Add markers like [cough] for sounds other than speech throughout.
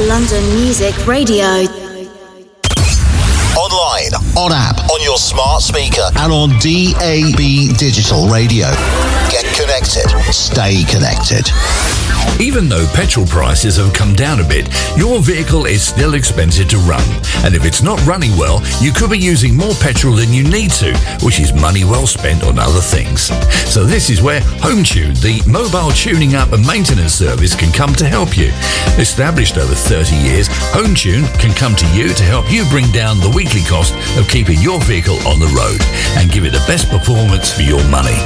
London Music Radio. Online, on app, on your smart speaker, and on DAB Digital Radio. Get connected. Stay connected. Even though petrol prices have come down a bit, your vehicle is still expensive to run. And if it's not running well, you could be using more petrol than you need to, which is money well spent on other things. So this is where HomeTune, the mobile tuning up and maintenance service, can come to help you. Established over 30 years, HomeTune can come to you to help you bring down the weekly cost of keeping your vehicle on the road and give it the best performance for your money.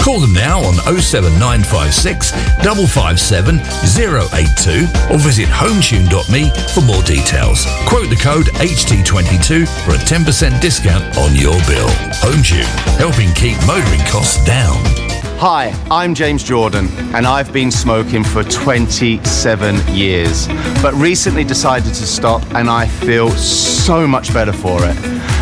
Call them now on 07956 557 082 or visit hometune.me for more details. Quote the code HT22 for a 10% discount on your bill. HomeTune, helping keep motoring costs down. Hi, I'm James Jordan, and I've been smoking for 27 years, but recently decided to stop, and I feel so much better for it.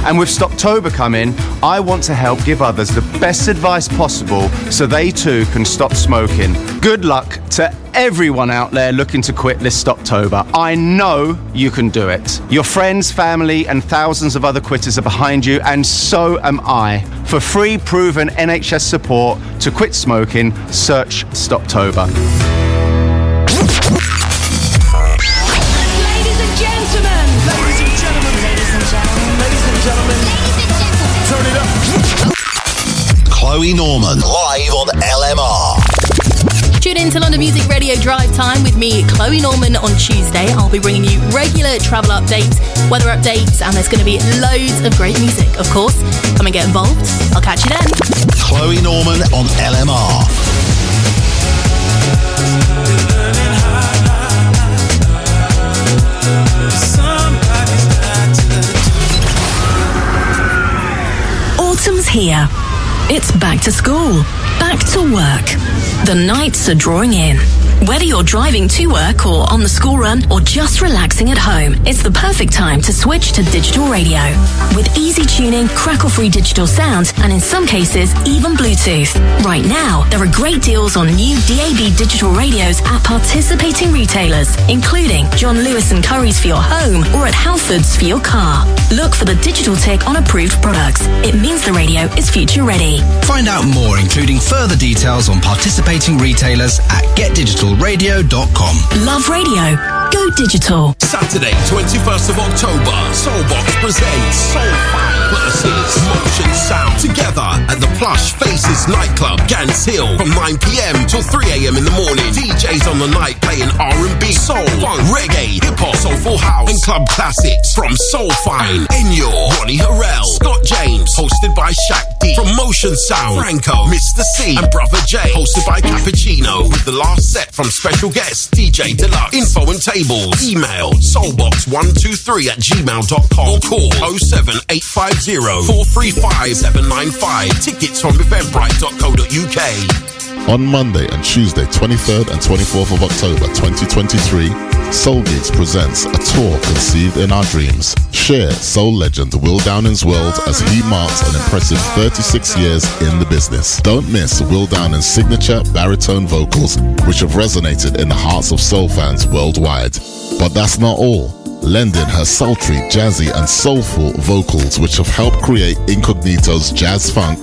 And with Stoptober coming, I want to help give others the best advice possible so they too can stop smoking. Good luck to everyone out there looking to quit this Stoptober. I know you can do it. Your friends, family, and thousands of other quitters are behind you, and so am I. For free, proven NHS support to quit smoking, search Stoptober. Ladies and gentlemen. Ladies and gentlemen. Ladies and gentlemen. Ladies and gentlemen. Turn it up. Chloe Norman, live on LMR. Tune in to London Music Radio Drive Time with me, Chloe Norman, on Tuesday. I'll be bringing you regular travel updates, weather updates, and there's going to be loads of great music, of course. Come and get involved. I'll catch you then. Chloe Norman on LMR. Autumn's here. It's back to school, back to work. The nights are drawing in. Whether you're driving to work or on the school run or just relaxing at home, it's the perfect time to switch to digital radio. With easy tuning, crackle free digital sound, and in some cases, even Bluetooth. Right now, there are great deals on new DAB digital radios at participating retailers, including John Lewis and Curry's for your home or at Halfords for your car. Look for the digital tick on approved products. It means the radio is future ready. Find out more, including further details on participating retailers at getdigitalradio.com. Love radio. Go digital. Saturday, 21st of October, Soulbox presents Soulfire versus Motion Sound together at the Plush Faces nightclub, Gants Hill, from 9 p.m. till 3 a.m. in the morning. DJs on the night playing R&B, soul, funk, reggae, hip hop, soulful house, and club classics from Soulfire, Enyo, Ronnie Harrell, Scott James, hosted by Shaq D, from Motion Sound, Franco, Mr. C, and Brother J, hosted by Cappuccino, with the last set from special guest DJ Deluxe. Info and email soulbox123 at gmail.com or call 07850 435 795. Tickets from eventbrite.co.uk. On Monday and Tuesday, 23rd and 24th of October 2023, Soul Gigs presents a tour conceived in our dreams. Share soul legend Will Downing's world as he marks an impressive 36 years in the business. Don't miss Will Downing's signature baritone vocals, which have resonated in the hearts of soul fans worldwide. But that's not all lending her sultry, jazzy, and soulful vocals, which have helped create Incognito's jazz funk,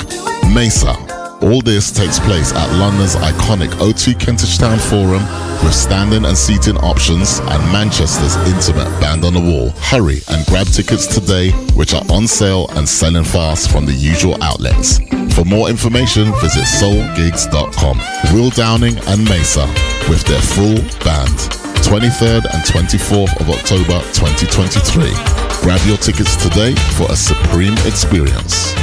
Maysa. All this takes place at London's iconic O2 Kentish Town Forum with standing and seating options and Manchester's intimate band on the wall. Hurry and grab tickets today, which are on sale and selling fast from the usual outlets. For more information, visit soulgigs.com. Will Downing and Maysa with their full band. 23rd and 24th of October 2023. Grab your tickets today for a supreme experience.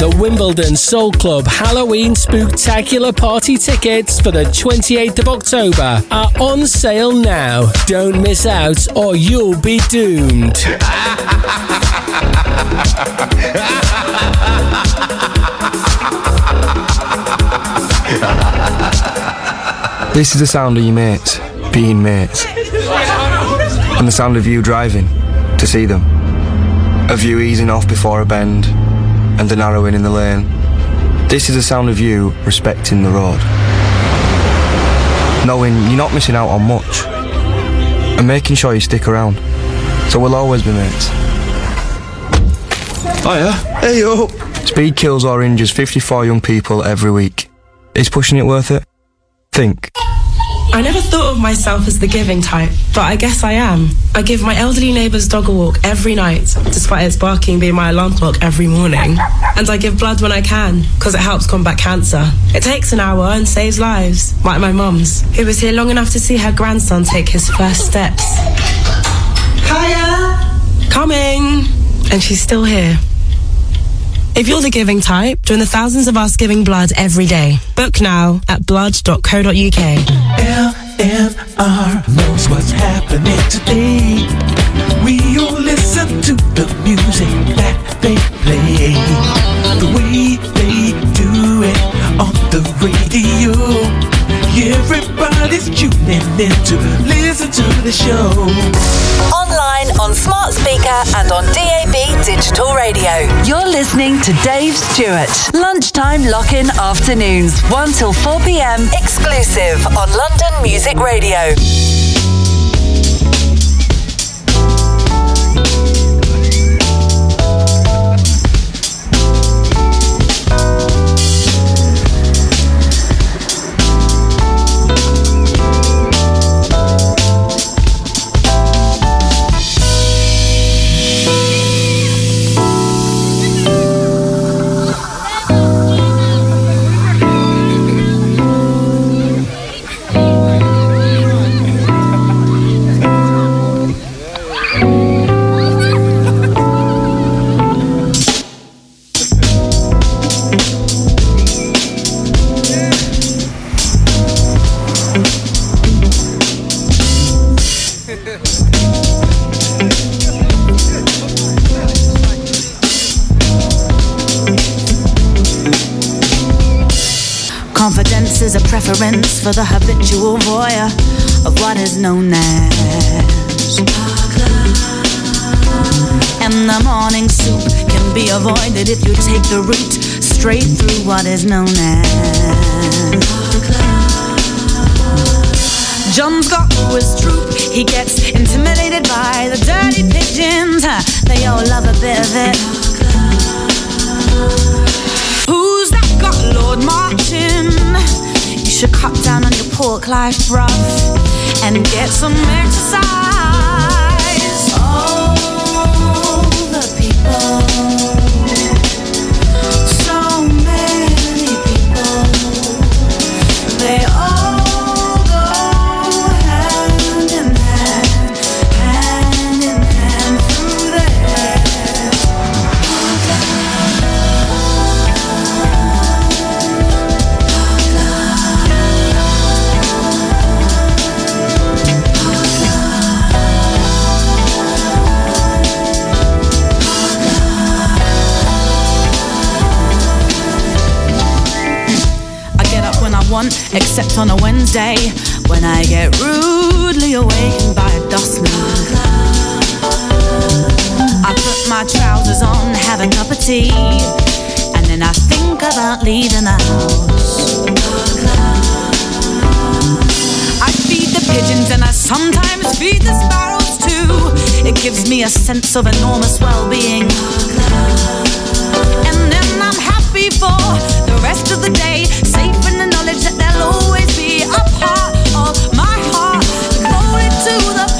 The Wimbledon Soul Club Halloween Spooktacular Party tickets for the 28th of October are on sale now. Don't miss out or you'll be doomed. This is the sound of your mates being mates. And the sound of you driving to see them. A view easing off before a bend and the narrowing in the lane. This is the sound of you respecting the road. Knowing you're not missing out on much. and making sure you stick around. So we'll always be mates. Hiya. Hey yo. Speed kills or injures 54 young people every week. Is pushing it worth it? Think. I never thought of myself as the giving type, but I guess I am. I give my elderly neighbour's dog a walk every night, despite its barking being my alarm clock every morning. And I give blood when I can, because it helps combat cancer. It takes an hour and saves lives, like my mum's, who was here long enough to see her grandson take his first steps. Kaya! Coming! And she's still here. If you're the giving type, join the thousands of us giving blood every day. Book now at blood.co.uk. LMR knows what's happening today. We all listen to the music that they play. The way they do it on the radio. Everybody's tuning in to listen to the show. On smart speaker, and on DAB digital radio. You're listening to Dave Stewart. Lunchtime lock in afternoons, 1 till 4 pm, exclusive on London Music Radio. Is for the habitual voyeur of what is known as. And the morning soup can be avoided if you take the route straight through what is known as. John's got his troop. He gets intimidated by the dirty pigeons. They all love a bit of it. Who's that got Lord Martin? Should cut down on your pork life, bruv, and get some exercise. Except on a Wednesday when I get rudely awakened by a dustman. I put my trousers on, have a cup of tea, and then I think about leaving the house. I feed the pigeons and I sometimes feed the sparrows too. It gives me a sense of enormous well being. And then I'm happy for the rest of the day, safe in a part of my heart. Devoted to the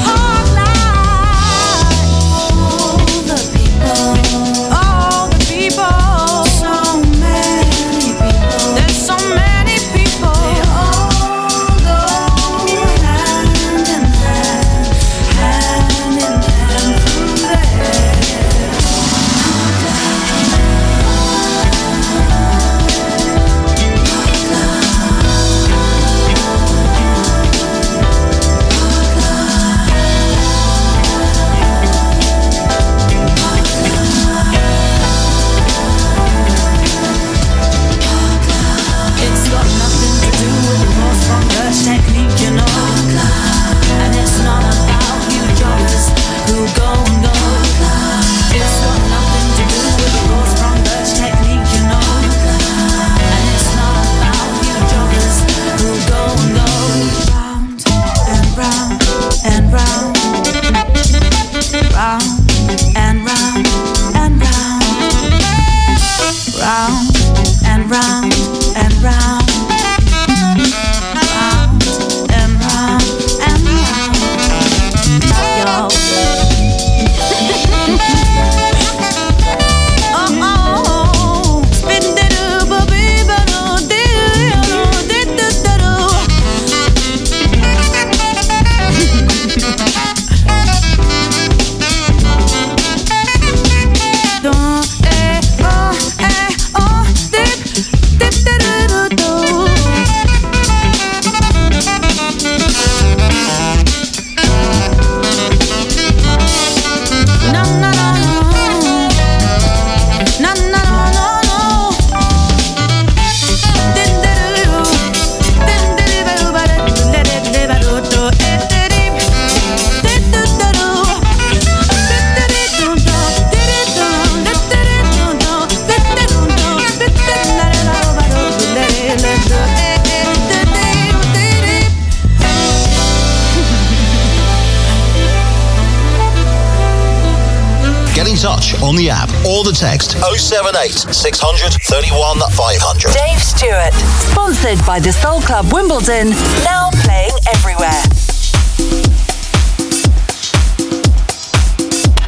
in touch on the app or the text 078 600 31 500. Dave Stewart, sponsored by the Soul Club Wimbledon, now playing everywhere.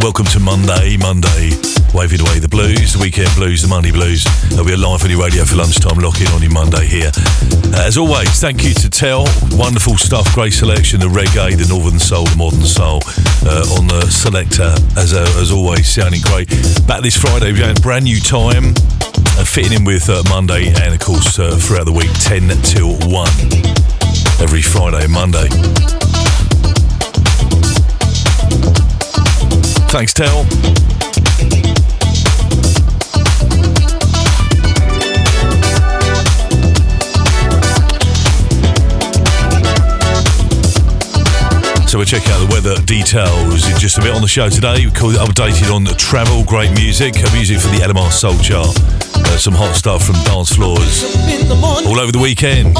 Welcome to Monday, Monday. Waving away the blues, the weekend blues, the Monday blues. Uh, we're live on your radio for lunchtime, locking on your Monday here. Uh, as always, thank you to Tell. Wonderful stuff, great selection, the reggae, the northern soul, the modern soul uh, on the selector, as, uh, as always, sounding great. Back this Friday, we're going brand new time, uh, fitting in with uh, Monday and, of course, uh, throughout the week, 10 till 1. Every Friday and Monday. Thanks, Tell. So we'll check out the weather details in just a bit on the show today. We call it updated on the travel, great music, music for the LMR Soul Chart, uh, some hot stuff from dance floors in the morning. all over the weekend.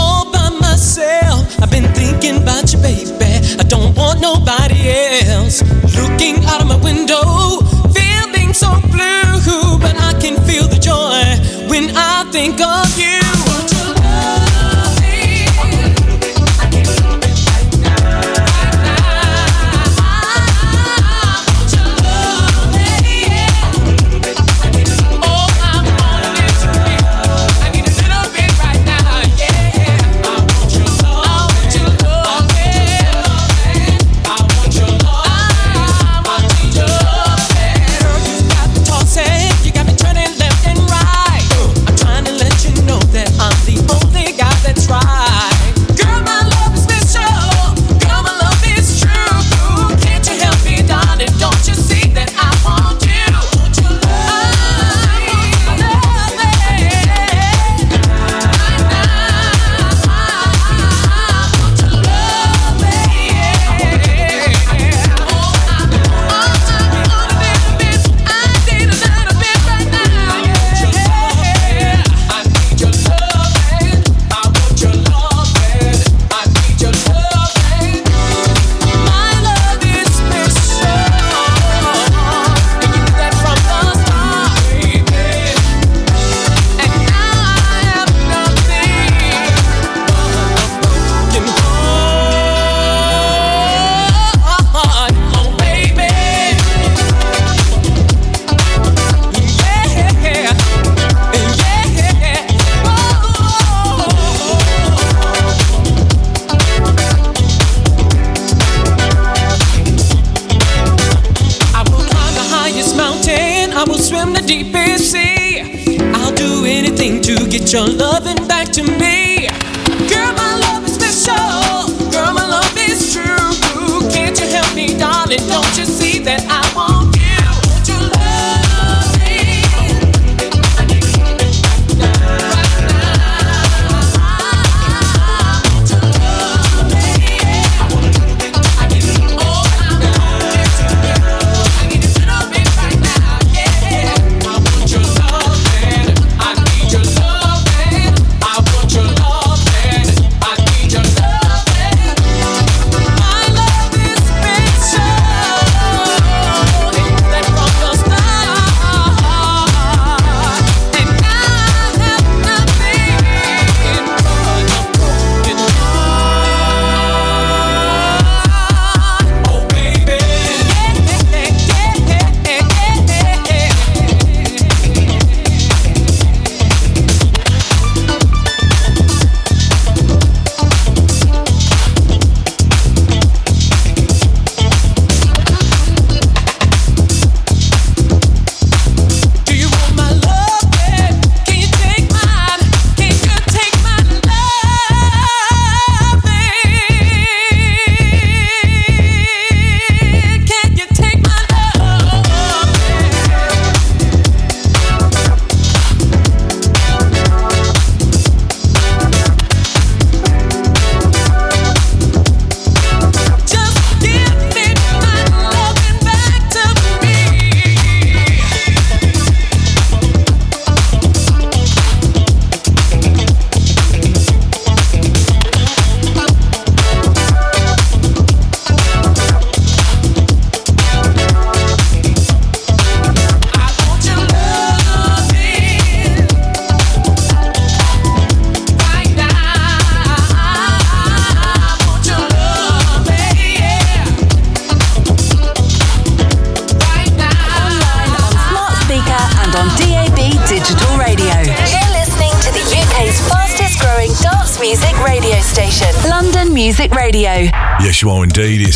Myself, I've been thinking about you, baby. I don't want nobody else. Looking out of my window, feeling so blue, but I can feel the joy when I think of you.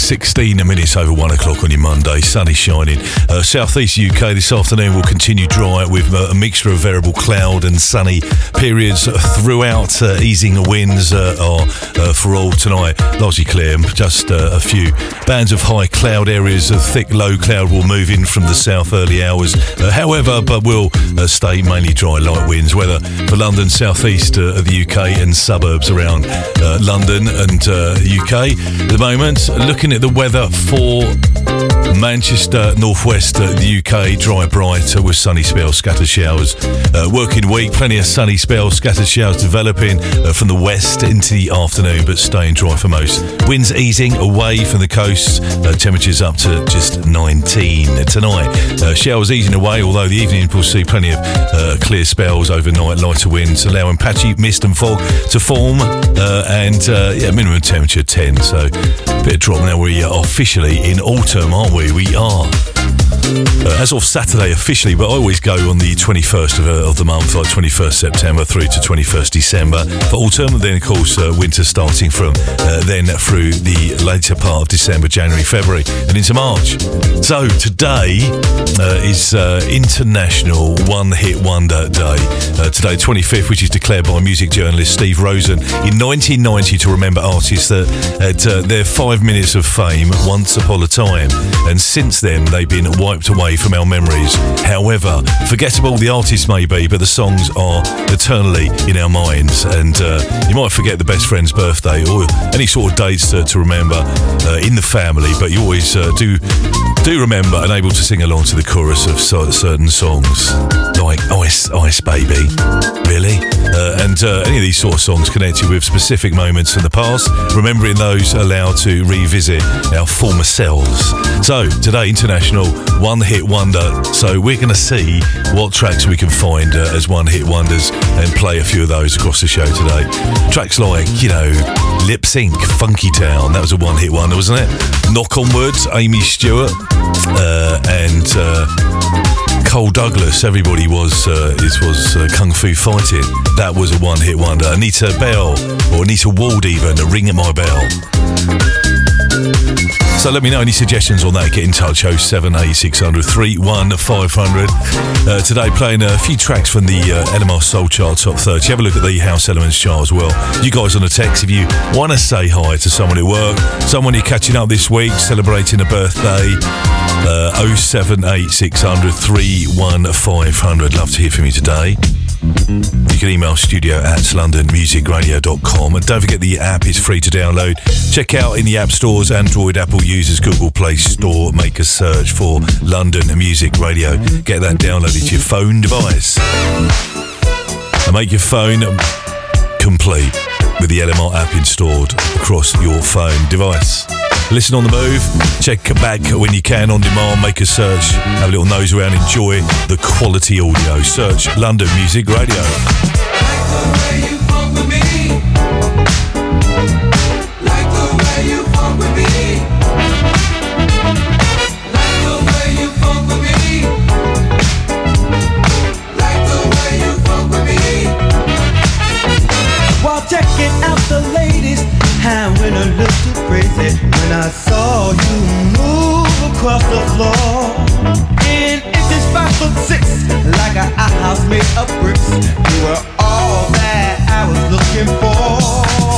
16 minutes over one o'clock. Sun is shining. Uh, Southeast UK this afternoon will continue dry with a mixture of variable cloud and sunny periods throughout. Uh, easing winds uh, are uh, for all tonight. Largely clear, just uh, a few bands of high cloud areas. of thick low cloud will move in from the south early hours. Uh, however, but will stay mainly dry, light winds. Weather for London, southeast of the UK, and suburbs around London and UK. At the moment, looking at the weather for Manchester, northwest uh, the UK, dry, bright uh, with sunny spells, scattered showers. Uh, working week, plenty of sunny spells, scattered showers developing uh, from the west into the afternoon, but staying dry for most. Winds easing away from the coast, uh, temperatures up to just 19 tonight. Uh, showers easing away, although the evening will see plenty of clear spells overnight, lighter winds, allowing patchy mist and fog to form, and yeah, minimum temperature 10. So, bit drop now. We are officially in autumn, aren't we? We are. Uh, as of Saturday officially, but I always go on the 21st of, uh, of the month, like 21st September through to 21st December for autumn. And then, of course, uh, winter starting from uh, then through the later part of December, January, February, and into March. So today uh, is uh, International One Hit Wonder Day. Today, 25th, which is declared by music journalist Steve Rosen in 1990 to remember artists that had their five minutes of fame once upon a time, and since then they've been wiped away from our memories. However, forgettable the artist may be, but the songs are eternally in our minds. And uh, you might forget the best friend's birthday or any sort of dates to, to remember uh, in the family, but you always uh, do do remember and able to sing along to the chorus of certain songs, like "Ice, Ice Baby," really, uh, and uh, any of these sort of songs connected with specific moments in the past. Remembering those allow to revisit our former selves. So today, International One Hit Wonder. So we're going to see what tracks we can find uh, as one hit wonders and play a few of those across the show today. Tracks like you know, Lipps Inc., Funky Town. That was a one hit wonder, wasn't it? Knock on Wood, Amii Stewart, uh, and. Uh, Carl Douglas, everybody was uh, it was uh, kung fu fighting. That was a one-hit wonder. Anita Bell or Anita Ward even, A ring at my bell. So let me know any suggestions on that. Get in touch 078 31500. Uh, today playing a few tracks from the uh, LMR Soul Chart Top 30. Have a look at the House Elements chart as well. You guys on the text, if you want to say hi to someone at work, someone you're catching up this week, celebrating a birthday, uh, 078 31500. Love to hear from you today. You can email studio at londonmusicradio.com. And don't forget the app is free to download. Check out in the app stores, Android, Apple users, Google Play Store. Make a search for London Music Radio. Get that downloaded to your phone device. And make your phone complete with the LMR app installed across your phone device. Listen on the move, check back when you can on demand, make a search, have a little nose around, enjoy the quality audio. Search London Music Radio. While checking out the ladies, little crazy I saw you move across the floor. In inches five foot six, like a house made of bricks. You were all that I was looking for.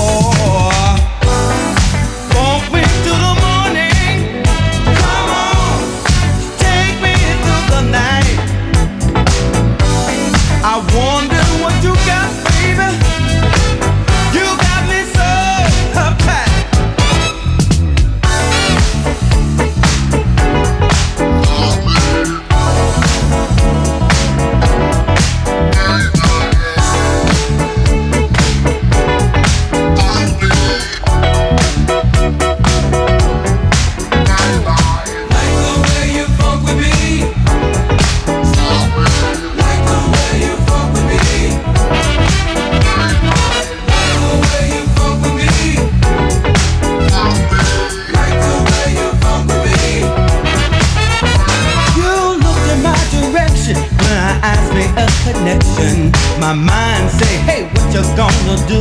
Connection. My mind say, hey, what you're gonna do.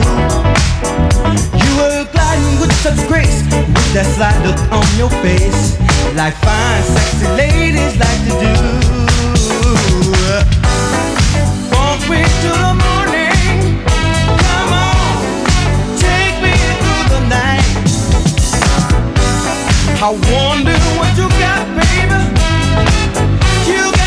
You were gliding with such grace, with that slight look on your face, like fine, sexy ladies like to do. Funk me to the morning. Come on, take me through the night. I wonder what you got, baby. You got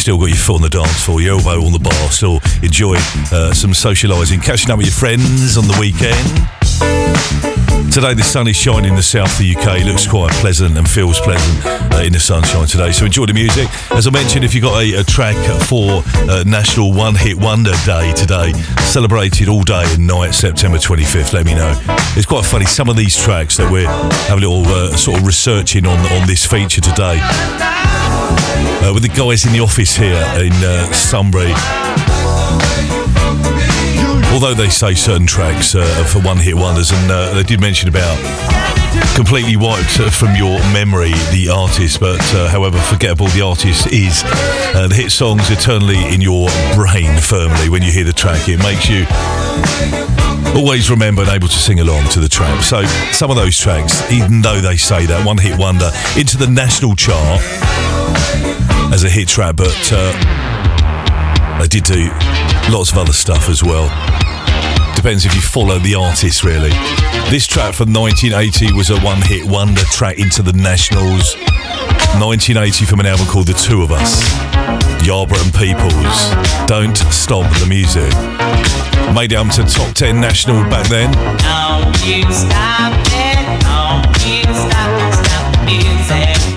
still got your foot on the dance floor, your elbow on the bar, still enjoying uh, some socialising, catching up with your friends on the weekend. Today the sun is shining in the south of the UK. Looks quite pleasant and feels pleasant uh, in the sunshine today. So enjoy the music. As I mentioned, if you got a, a track for uh, National One Hit Wonder Day today, celebrated all day and night, September 25th, let me know. It's quite funny. Some of these tracks that we're having a little uh, sort of researching on on this feature today. Uh, with the guys in the office here in uh, Sunbury. Although they say certain tracks uh, are for one hit wonders, and uh, they did mention about completely wiped uh, from your memory the artist, but uh, however forgettable the artist is, uh, the hit song's eternally in your brain firmly when you hear the track. It makes you always remember and able to sing along to the track. So some of those tracks, even though they say that one hit wonder into the national chart as a hit track, but uh, did do lots of other stuff as well. Depends if you follow the artist, really. This track from 1980 was a one hit wonder track into the Nationals. 1980 from an album called The Two of Us. Yarborough and Peoples. Don't Stop the Music. Made it up to top 10 national back then. Don't you stop it, don't you stop, stop the music.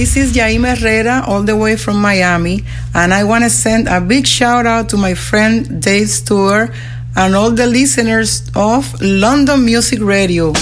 This is Jaime Herrera, all the way from Miami, and I want to send a big shout out to my friend Dave Stewart and all the listeners of London Music Radio.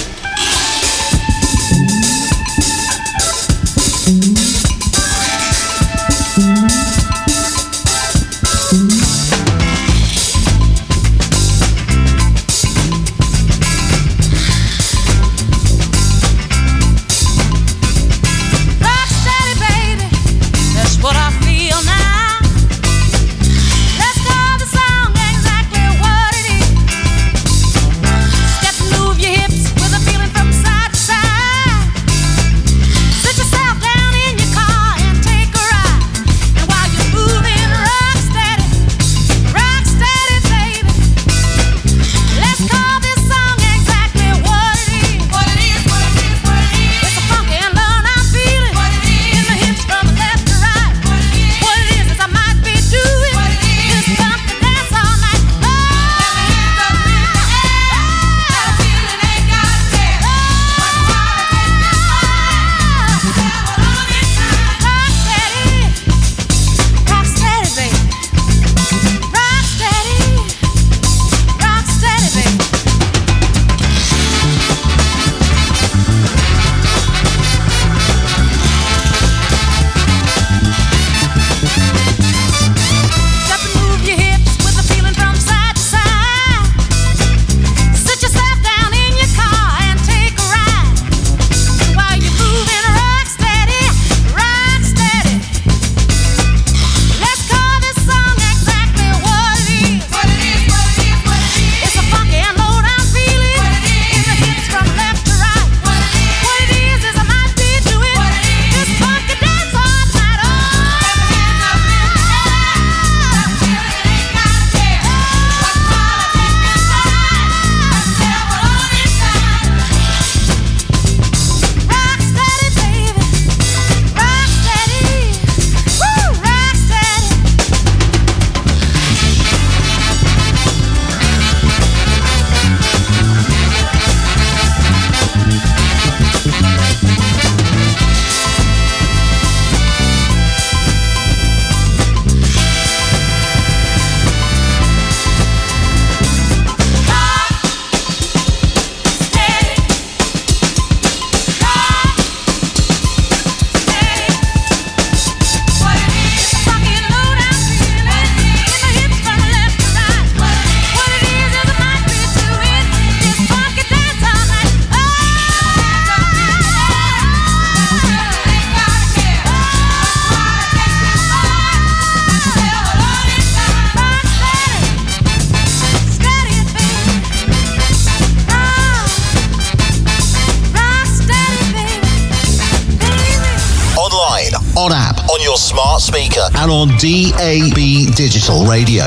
on DAB Digital Radio.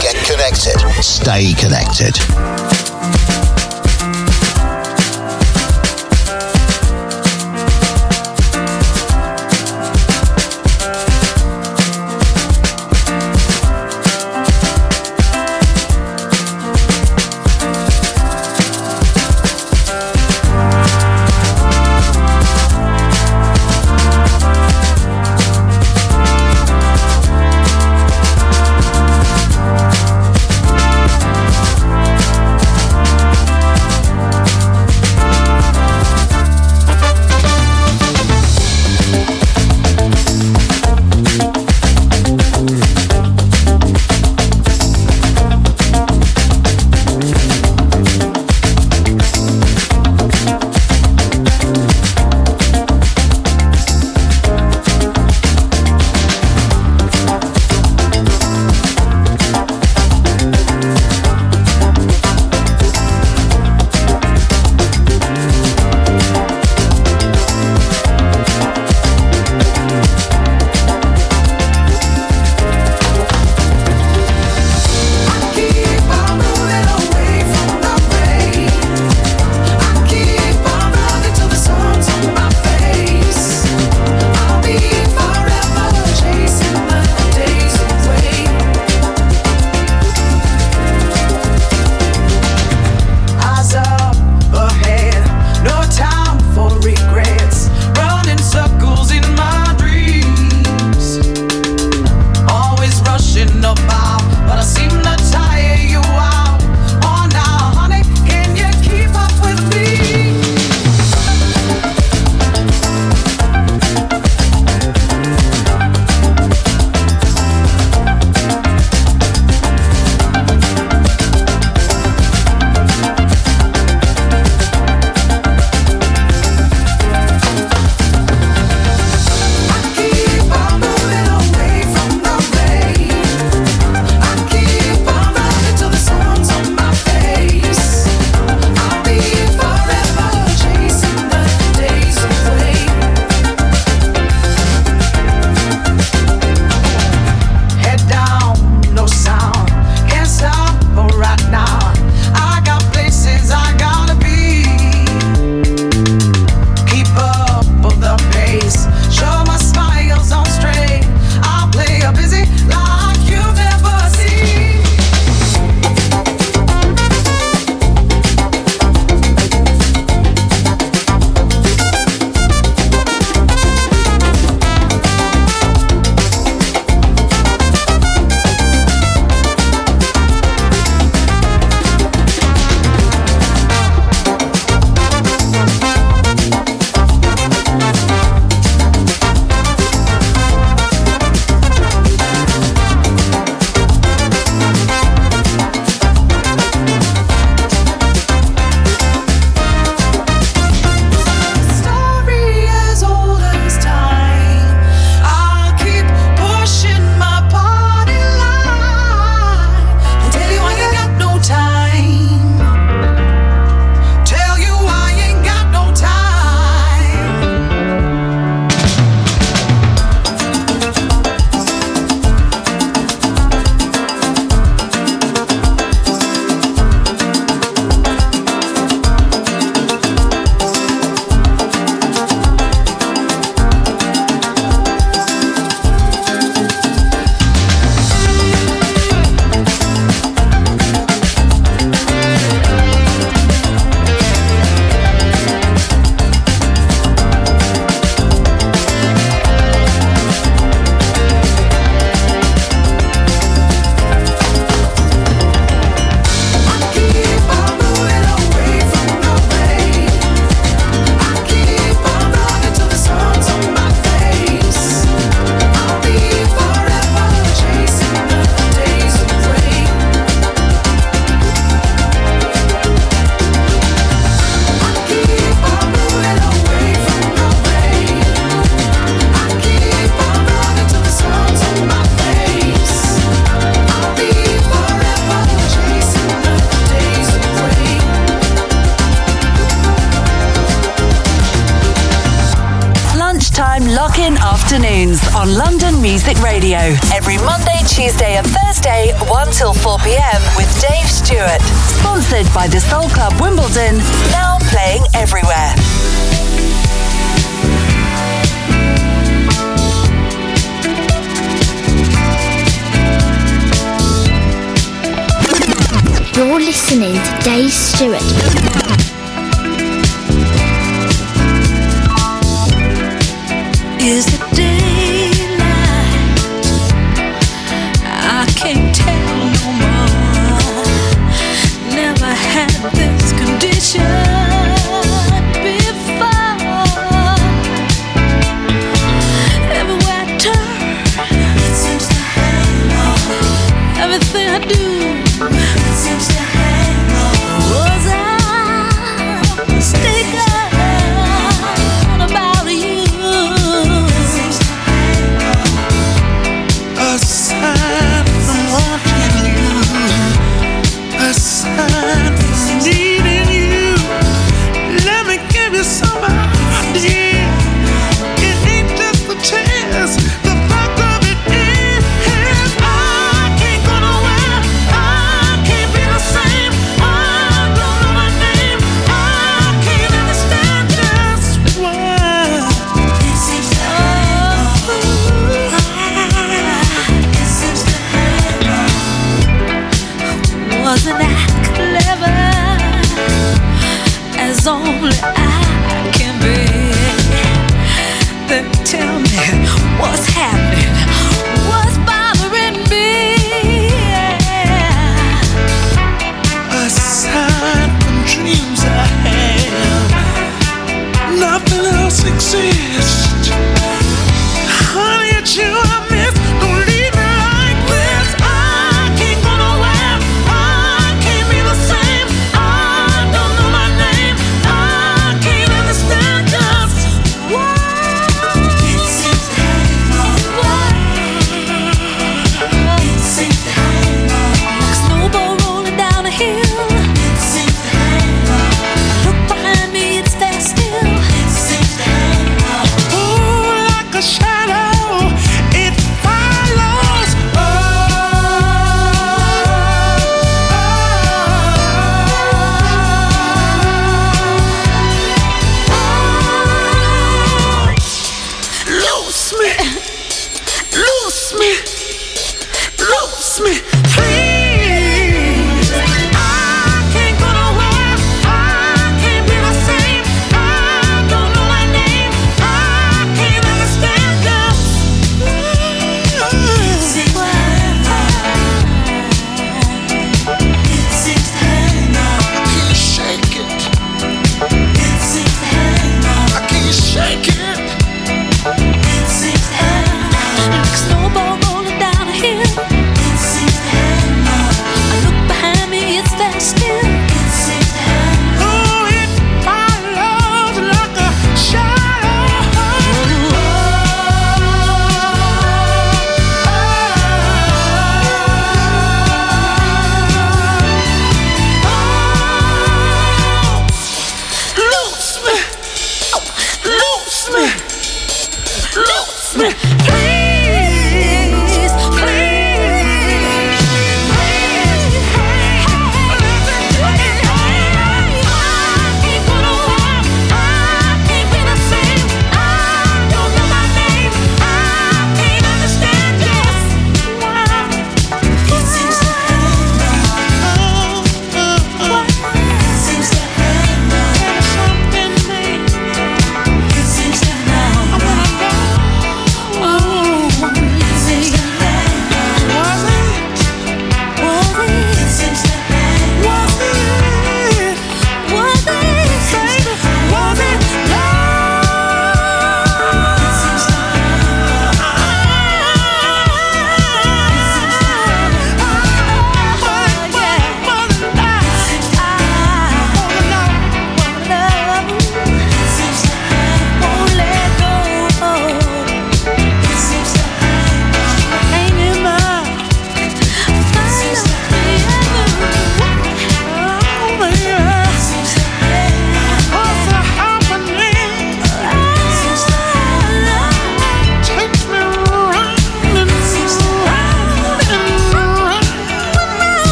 Get connected. Stay connected.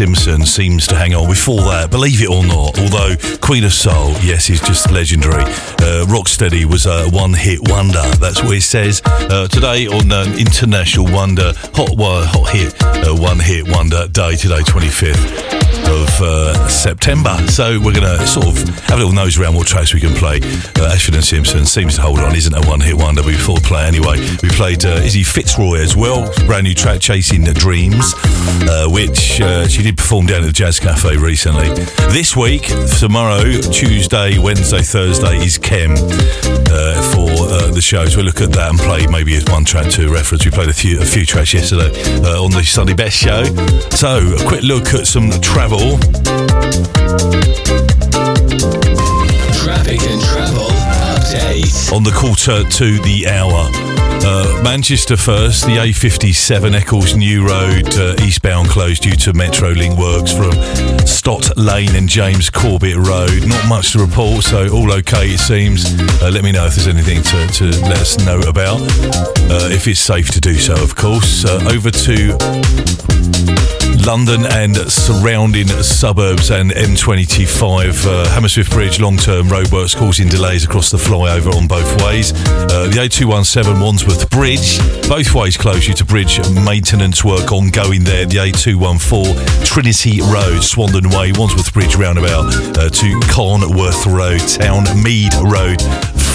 Simpson seems to hang on. Before that, believe it or not, although Queen of Soul, yes, is just legendary. Uh, Rocksteady was a one-hit wonder. That's what it says uh, today on uh, International Wonder Hot well, Hot Hit uh, One Hit Wonder Day today, 25th of uh, September. So we're going to sort of have a little nose around what tracks we can play. Uh, Ashford and Simpson seems to hold on, isn't a one hit wonder, We before play anyway. We played uh, Izzy Fitzroy as well, brand new track Chasing the Dreams, uh, which uh, she did perform down at the Jazz Cafe recently. This week, tomorrow, Tuesday, Wednesday, Thursday is Kem uh, for uh, the shows. We'll look at that and play maybe as one track to reference. We played a few a few tracks yesterday uh, on the Sunday Best show. So a quick look at some travel. Traffic and travel update. on the quarter to the hour. Uh, Manchester first, the A57 Eccles New Road uh, eastbound closed due to Metrolink works from Stott Lane and James Corbett Road. Not much to report, so all okay it seems. Uh, let me know if there's anything to, to let us know about. Uh, if it's safe to do so, of course. Uh, over to London and surrounding suburbs and M25 uh, Hammersmith Bridge long term roadworks causing delays across the flyover on both ways. Uh, the A217 Wandsworth Bridge, both ways closed due to bridge maintenance work ongoing there. The A214 Trinity Road, Swandon Way, Wandsworth Bridge roundabout uh, to Carnwath Road, Town Mead Road.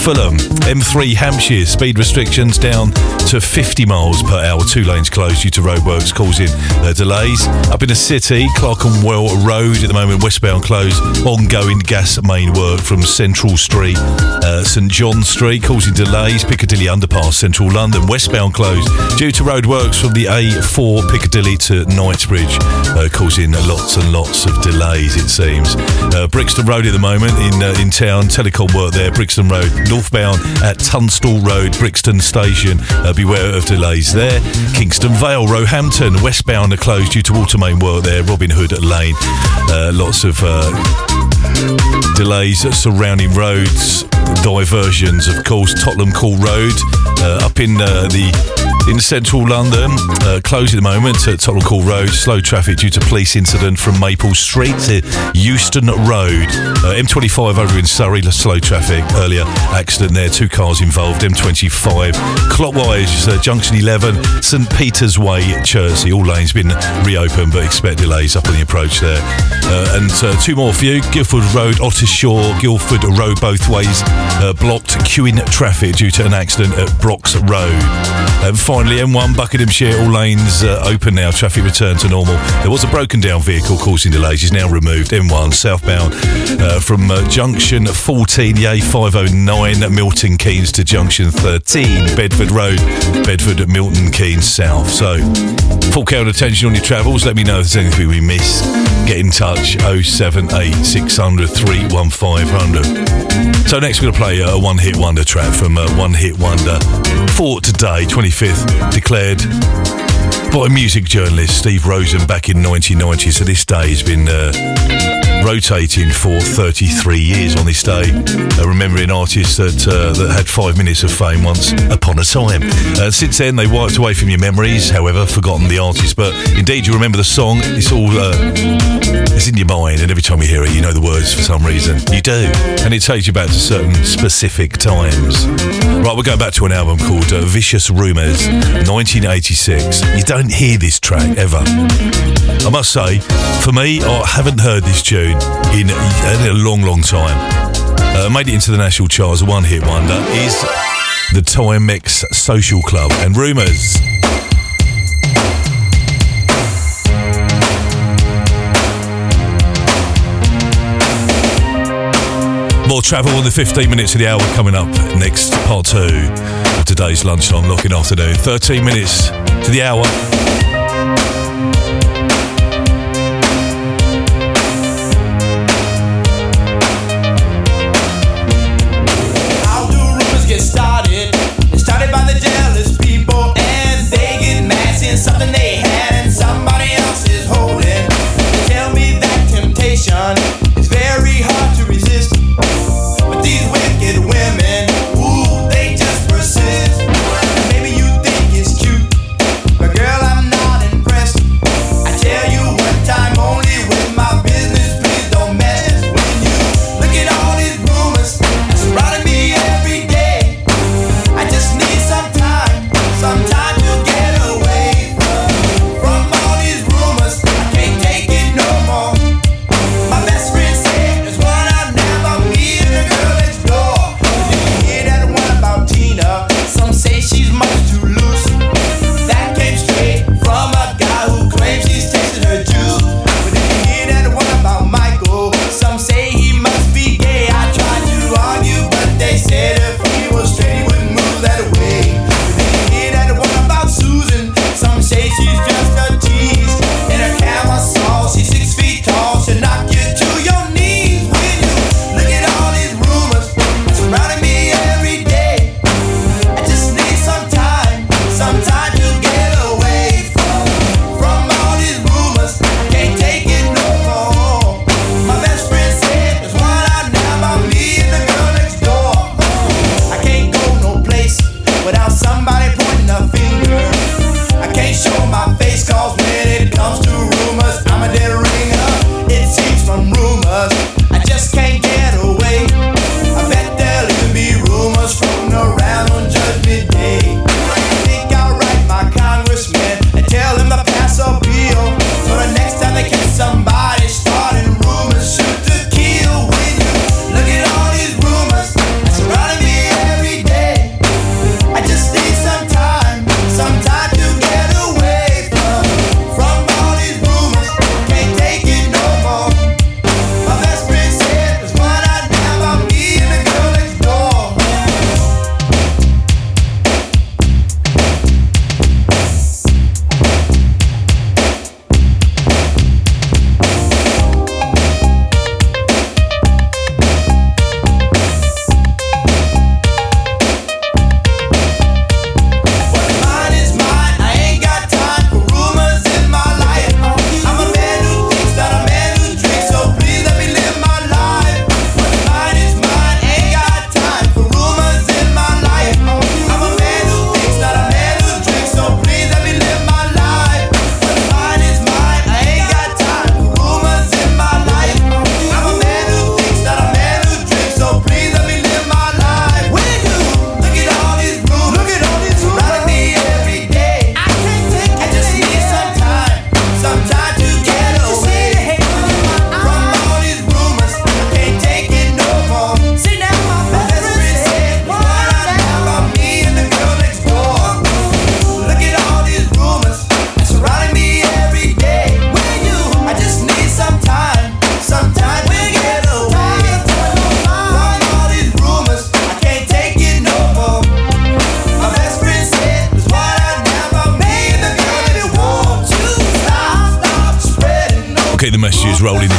Fulham, M3 Hampshire, speed restrictions down to 50 miles per hour. Two lanes closed due to roadworks causing uh, delays. Up in the city, Clerkenwell Road at the moment, westbound closed. Ongoing gas main work from Central Street, uh, St John Street, causing delays. Piccadilly Underpass, Central London, westbound closed due to roadworks from the A4 Piccadilly to Knightsbridge, uh, causing lots and lots of delays, it seems. Uh, Brixton Road at the moment in uh, in town, telecom work there, Brixton Road, northbound at Tunstall Road, Brixton Station. Uh, beware of delays there. Kingston Vale, Roehampton, westbound are closed due to water main work there, Robin Hood Lane. Uh, lots of uh, delays surrounding roads, diversions, of course. Tottenham Court Road uh, up in uh, the in central London, uh, closed at the moment at Tottenham Court Road. Slow traffic due to police incident from Maple Street to Euston Road. Uh, M25 over in Surrey, slow traffic. Earlier accident there, two cars involved. M25 clockwise, uh, Junction 11, St Peter's Way, Chertsey. All lanes been reopened, but expect delays up on the approach there. Uh, and uh, two more for you. Guildford Road, Ottershaw, Guildford Road both ways uh, blocked, queuing traffic due to an accident at Brox Road. And finally, M1 Buckinghamshire, all lanes uh, open now. Traffic returned to normal. There was a broken down vehicle causing delays. Is now removed. M1 southbound uh, from uh, junction 14, the A509 Milton Keynes to junction 13, Bedford Road, Bedford Milton Keynes South. So, full care and attention on your travels. Let me know if there's anything we missed. Get in touch 078 600 31500. So next we're going to play a one hit wonder track from uh, One Hit Wonder for today, 25th, declared by music journalist Steve Rosen back in 1990. So this day has been uh, rotating for 33 years on this day, uh, remembering artists that uh, that had five minutes of fame once upon a time. Uh, since then, they wiped away from your memories, however, forgotten the artist. But indeed, you remember the song. It's all uh, it's in your mind, and every time you hear it, you know the words for some reason. You do, and it takes you back to certain specific times. Right, we're going back to an album called uh, Vicious Rumours, 1986. You don't hear this track ever. I must say, for me, I haven't heard this tune in, in a long, long time. Uh, made it into the national charts, one-hit wonder, is the Timex Social Club and Rumours. More travel on the 15 minutes of the hour coming up next part two of today's lunchtime looking afternoon. 13 minutes to the hour.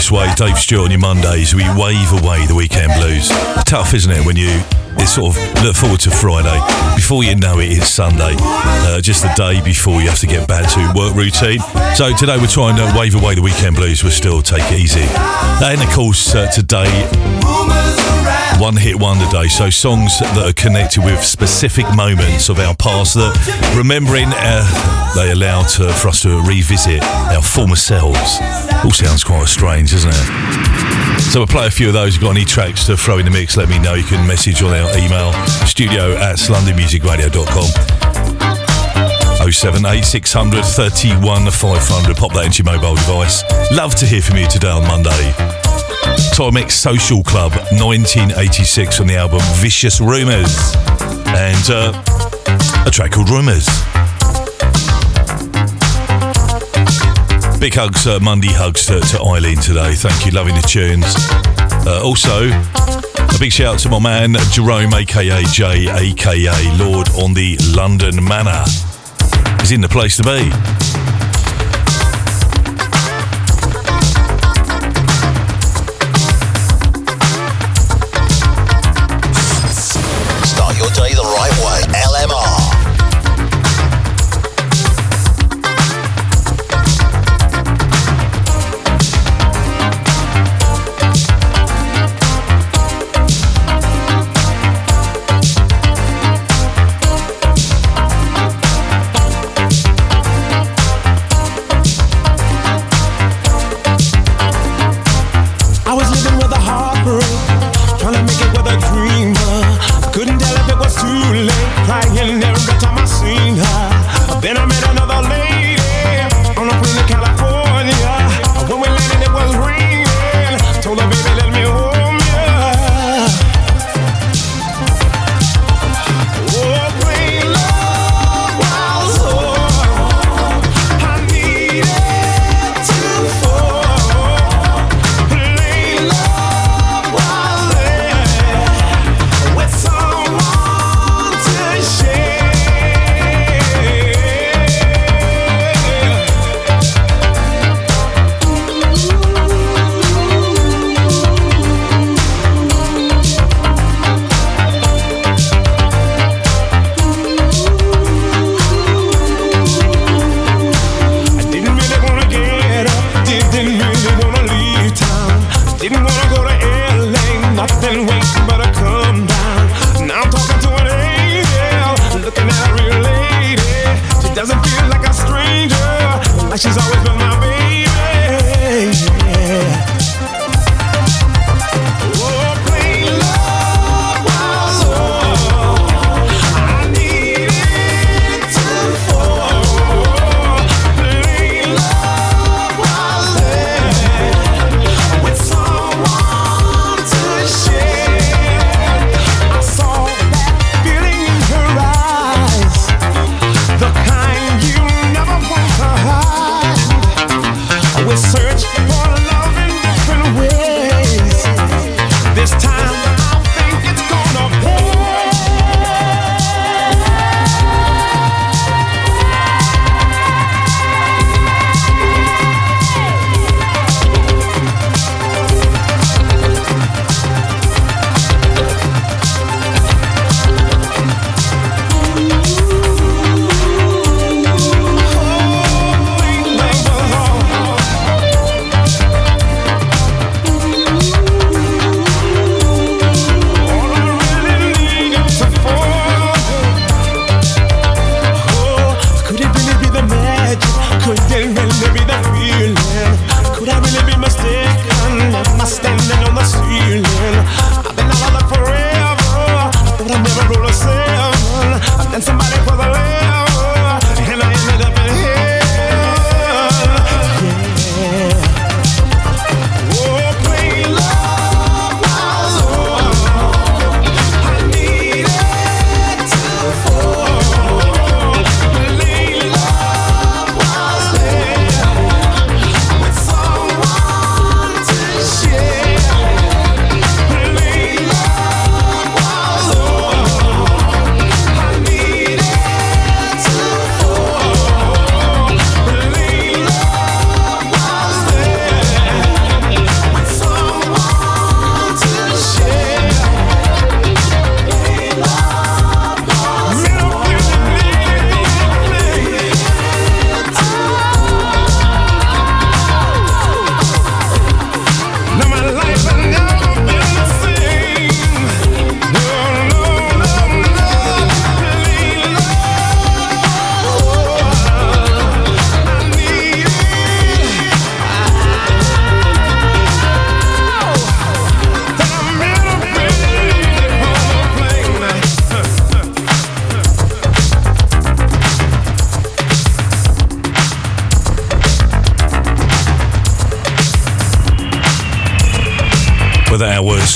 This way. Dave Stewart on your Mondays. We wave away the weekend blues. Tough, isn't it, when you sort of look forward to Friday. Before you know it, it's Sunday. Uh, just the day before you have to get back to work routine. So today we're trying to wave away the weekend blues. We'll still take it easy. And of course, uh, today one hit wonder day. So songs that are connected with specific moments of our past that remembering uh, they allow to, for us to revisit our former selves. All sounds quite strange, doesn't it? So we'll play a few of those. If you've got any tracks to throw in the mix, let me know. You can message on our email, studio at londonmusicradio.com. 078 31 500. Pop that into your mobile device. Love to hear from you today on Monday. Timex Social Club 1986 on the album Vicious Rumours. And uh, a track called Rumours. Big hugs, uh, Monday hugs to, to Eileen today. Thank you, loving the tunes. Uh, also, a big shout out to my man Jerome, aka J, aka Lord on the London Manor. He's in the place to be.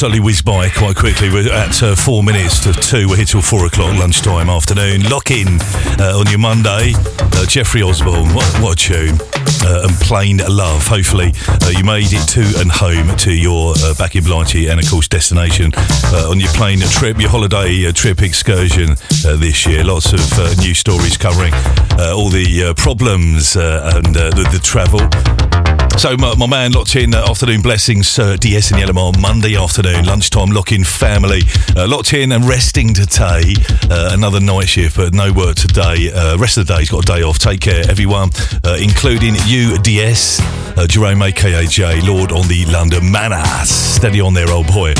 Suddenly whizzed by quite quickly. We're at uh, four minutes to two. We're here till four o'clock lunchtime afternoon. Lock in uh, on your Monday. Uh, Jeffrey Osborne, what, what a tune. Uh, and Plane Love. Hopefully, uh, you made it to and home to your uh, back in Blighty and, of course, destination on your plane trip, your holiday trip excursion this year. Lots of new stories covering all the problems and the, the travel. So my, my man locked in uh, afternoon blessings, uh, DS and Yellowmore Monday afternoon lunchtime lock in family uh, locked in and resting today. Uh, another night shift, but no work today. Uh, rest of the day, he's got a day off. Take care, everyone, uh, including you, DS, Jerome, aka J, Lord on the London Manor. Steady on there, old boy.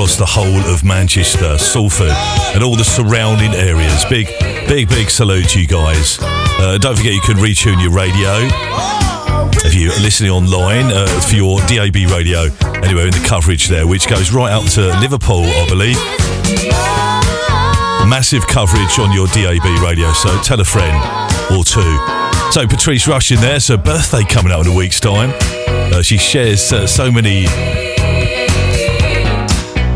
Across the whole of Manchester, Salford, and all the surrounding areas. Big, big, big salute to you guys. Uh, don't forget you can retune your radio if you're listening online uh, for your DAB radio anywhere in the coverage there, which goes right out to Liverpool, I believe. Massive coverage on your DAB radio, so tell a friend. or two. So Patrice Rushen in there. So birthday coming up in a week's time. Uh, she shares uh, so many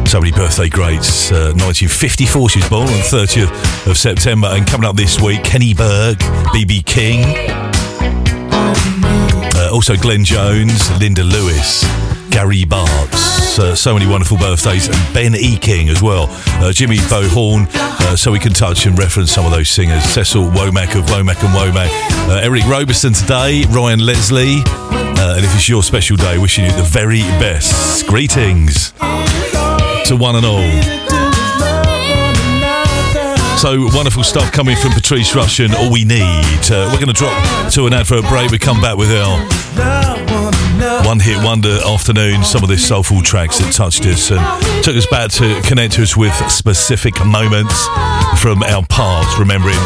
so many birthday greats. Uh, 1954, she was born on 30th of September. And coming up this week, Kenny Berg, BB King, uh, also Glenn Jones, Linda Lewis, Gary Bartz. Uh, so many wonderful birthdays. And Ben E. King as well. Uh, Jimmy Bo Horne, uh, so we can touch and reference some of those singers. Cecil Womack of Womack and Womack. Uh, Eric Roberson today, Ryan Leslie. Uh, and if it's your special day, wishing you the very best. Greetings to one and all. So wonderful stuff coming from Patrice Rushen and All We Need. Uh, we're going to drop to an advert break. We come back with our one hit wonder afternoon. Some of these soulful tracks that touched us and took us back to connect us with specific moments from our past, remembering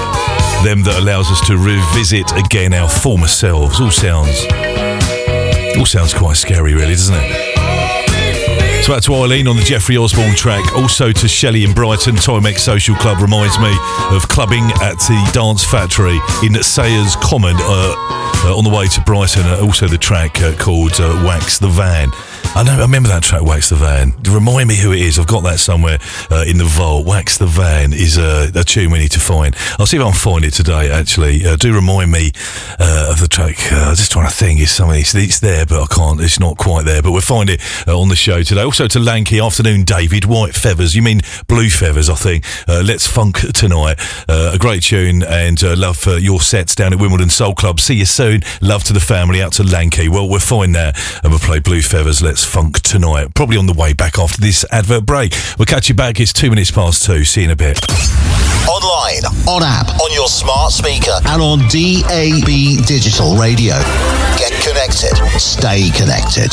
them that allows us to revisit again our former selves. All sounds, all sounds quite scary, really, doesn't it? So out to Eileen on the Jeffrey Osborne track. Also to Shelley in Brighton. Timex Social Club reminds me of clubbing at the Dance Factory in Sayers Common uh, uh, on the way to Brighton. Uh, also the track uh, called uh, Wax the Van. I know. I remember that track, Wax the Van. Remind me who it is. I've got that somewhere uh, in the vault. Wax the Van is a, a tune we need to find. I'll see if I can find it today. Actually, uh, do remind me uh, of the track. Uh, just trying to think. It's something. It's, it's there, but I can't. It's not quite there. But we'll find it uh, on the show today. Also to Lanky afternoon, David. White feathers. You mean blue feathers? I think. Uh, Let's funk tonight. Uh, a great tune and uh, love for your sets down at Wimbledon Soul Club. See you soon. Love to the family. Out to Lanky. Well, we'll find that and we'll play blue feathers. Let's funk tonight. Probably on the way back after this advert break. We'll catch you back. It's two minutes past two. See you in a bit. Online, on app, on your smart speaker, and on DAB digital radio. Get connected. Stay connected.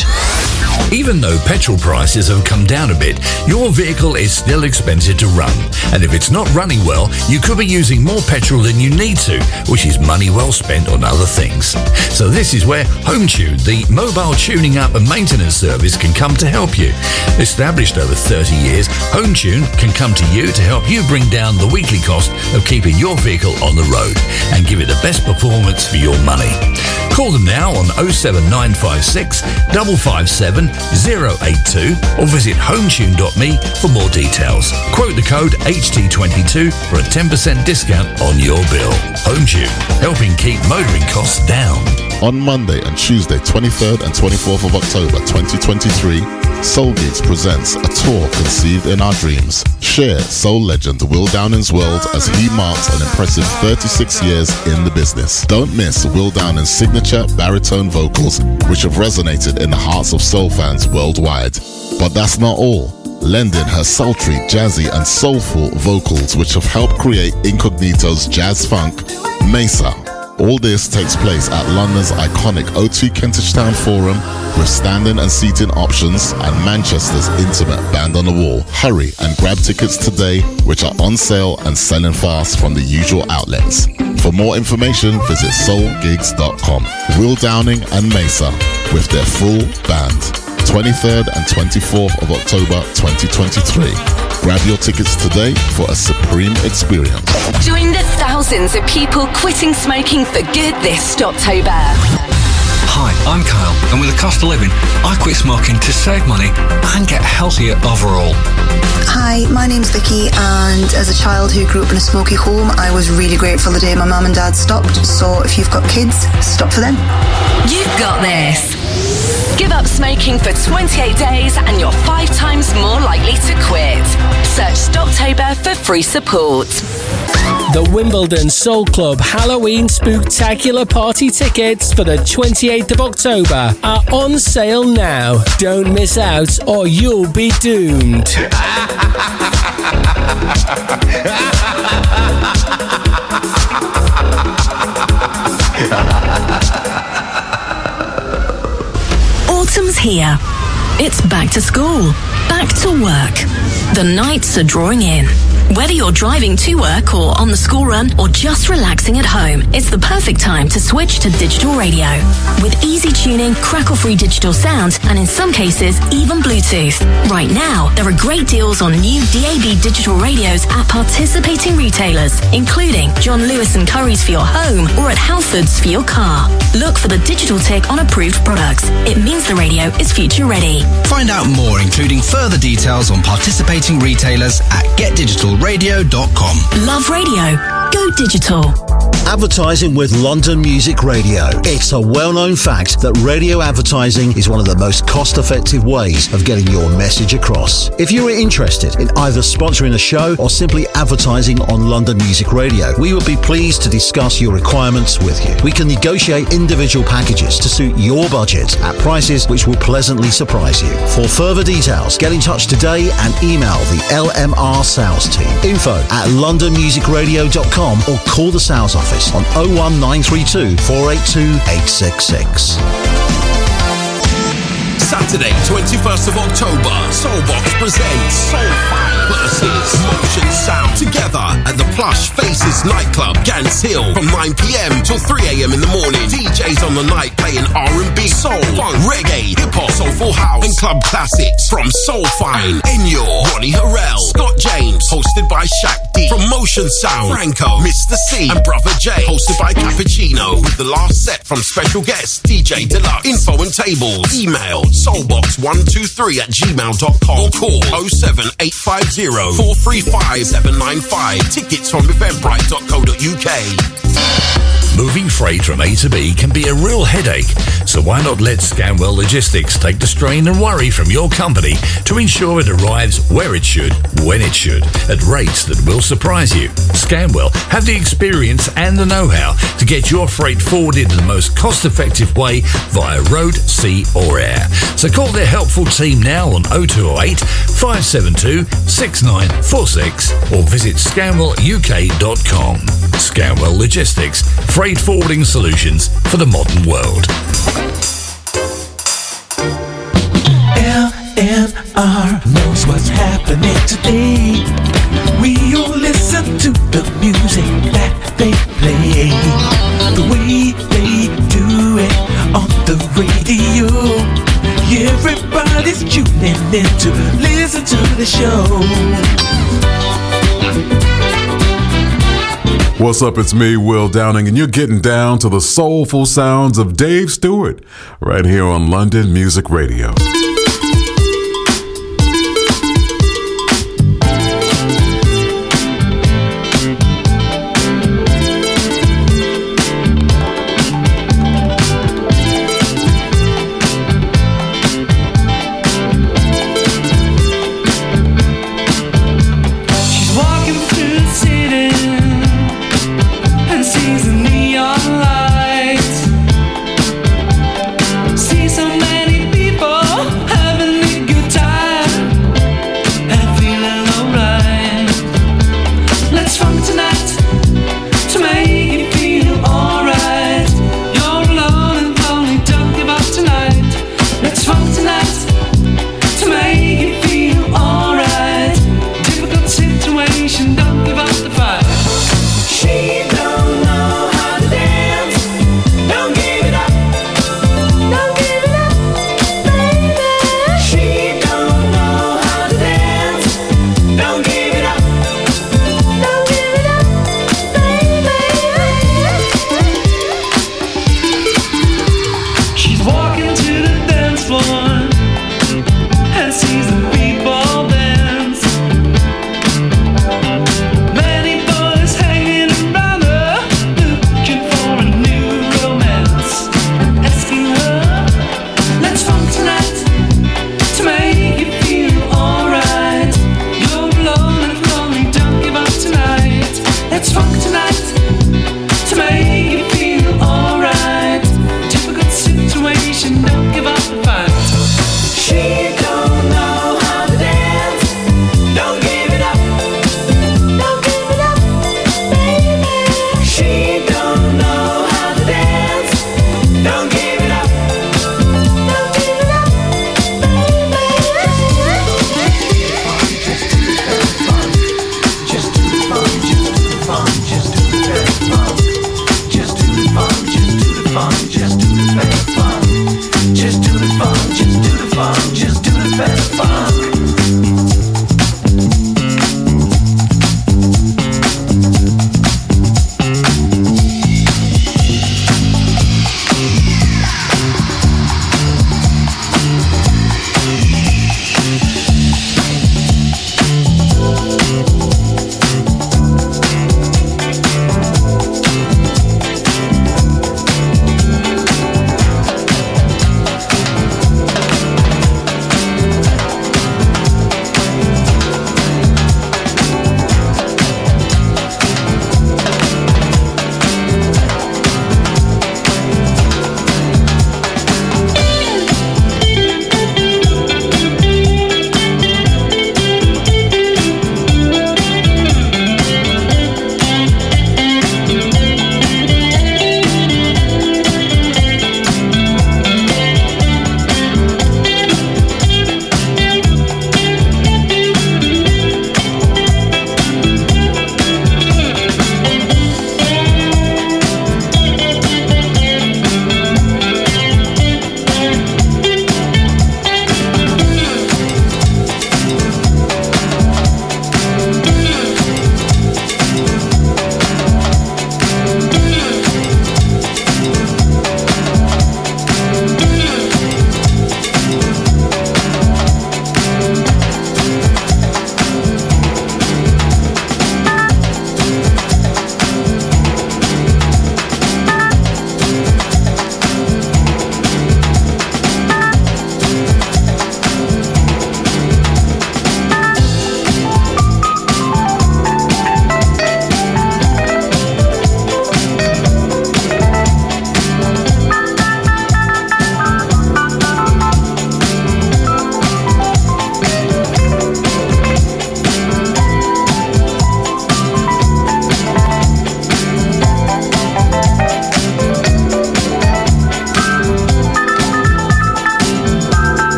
Even though petrol prices have come down a bit, your vehicle is still expensive to run. And if it's not running well, you could be using more petrol than you need to, which is money well spent on other things. So this is where HomeTune, the mobile tuning up and maintenance service, can come to help you. Established over 30 years, HomeTune can come to you to help you bring down the weekly cost of keeping your vehicle on the road and give it the best performance for your money. Call them now on 07956 557 082 or visit hometune.me for more details. Quote the code HT22 for a 10% discount on your bill. HomeTune, helping keep motoring costs down. On Monday and Tuesday, 23rd and 24th of October 2023, Soul presents a tour conceived in our dreams. Share soul legend Will Downing's world as he marks an impressive 36 years in the business. Don't miss Will Downing's signature baritone vocals, which have resonated in the hearts of soul fans worldwide. But that's not all lending her sultry, jazzy, and soulful vocals, which have helped create Incognito's jazz funk, Maysa. All this takes place at London's iconic O2 Kentish Town Forum with standing and seating options and Manchester's intimate band on the wall. Hurry and grab tickets today, which are on sale and selling fast from the usual outlets. For more information, visit soulgigs.com. Will Downing and Maysa with their full band. 23rd and 24th of October 2023. Grab your tickets today for a supreme experience. Join thousands of people quitting smoking for good this October. Hi, I'm Kyle, and with the cost of living, I quit smoking to save money and get healthier overall. Hi, my name's Vicky, and as a child who grew up in a smoky home, I was really grateful the day my mum and dad stopped. So if you've got kids, stop for them. You've got this. Give up smoking for 28 days and you're five times more likely to quit. Search Stoptober for free support. The Wimbledon Soul Club Halloween Spooktacular Party tickets for the 28th of October are on sale now. Don't miss out or you'll be doomed. Autumn's here. It's back to school, back to work. The nights are drawing in. Whether you're driving to work or on the school run or just relaxing at home, it's the perfect time to switch to digital radio. With easy tuning, crackle-free digital sound, and in some cases, even Bluetooth. Right now, there are great deals on new DAB digital radios at participating retailers, including John Lewis and Curry's for your home or at Halfords for your car. Look for the digital tick on approved products. It means the radio is future ready. Find out more, including further details on participating retailers at getdigitalradio.com. Love radio. Go digital. Advertising with London Music Radio. It's a well known fact that radio advertising is one of the most cost effective ways of getting your message across. If you are interested in either sponsoring a show or simply advertising on London Music Radio, we would be pleased to discuss your requirements with you. We can negotiate individual packages to suit your budget at prices which will pleasantly surprise you. For further details, get in touch today and email the LMR sales team. Info at londonmusicradio.com or call the sales office on 01932 482 866. Saturday, 21st of October, Soulbox presents Soulfire versus Motion Sound together at the Plush Faces nightclub, Gants Hill, from 9 p.m. till 3 a.m. in the morning. DJs on the night playing R&B, soul, funk, reggae, hip hop, soulful house, and club classics from Soulfire, Enyo, Ronnie Harrell, Scott James, hosted by Shaq D, from Motion Sound, Franco, Mr. C, and Brother J, hosted by Cappuccino, with the last set from special guest DJ Deluxe. Info and tables, email soulbox123 at gmail.com or call 07850 435 795. Tickets from eventbrite.co.uk. Moving freight from A to B can be a real headache, so why not let Scanwell Logistics take the strain and worry from your company to ensure it arrives where it should, when it should, at rates that will surprise you. Scanwell have the experience and the know-how to get your freight forwarded in the most cost-effective way via road, sea or air. So call their helpful team now on 0208 572 6946 or visit scanwelluk.com. Scanwell Logistics, freight forwarding solutions for the modern world. LMR knows what's happening today. We all listen to the music that they play. The way they do it on the radio. Everybody's tuning in to listen to the show. What's up? It's me, Will Downing, and you're getting down to the soulful sounds of Dave Stewart right here on London Music Radio.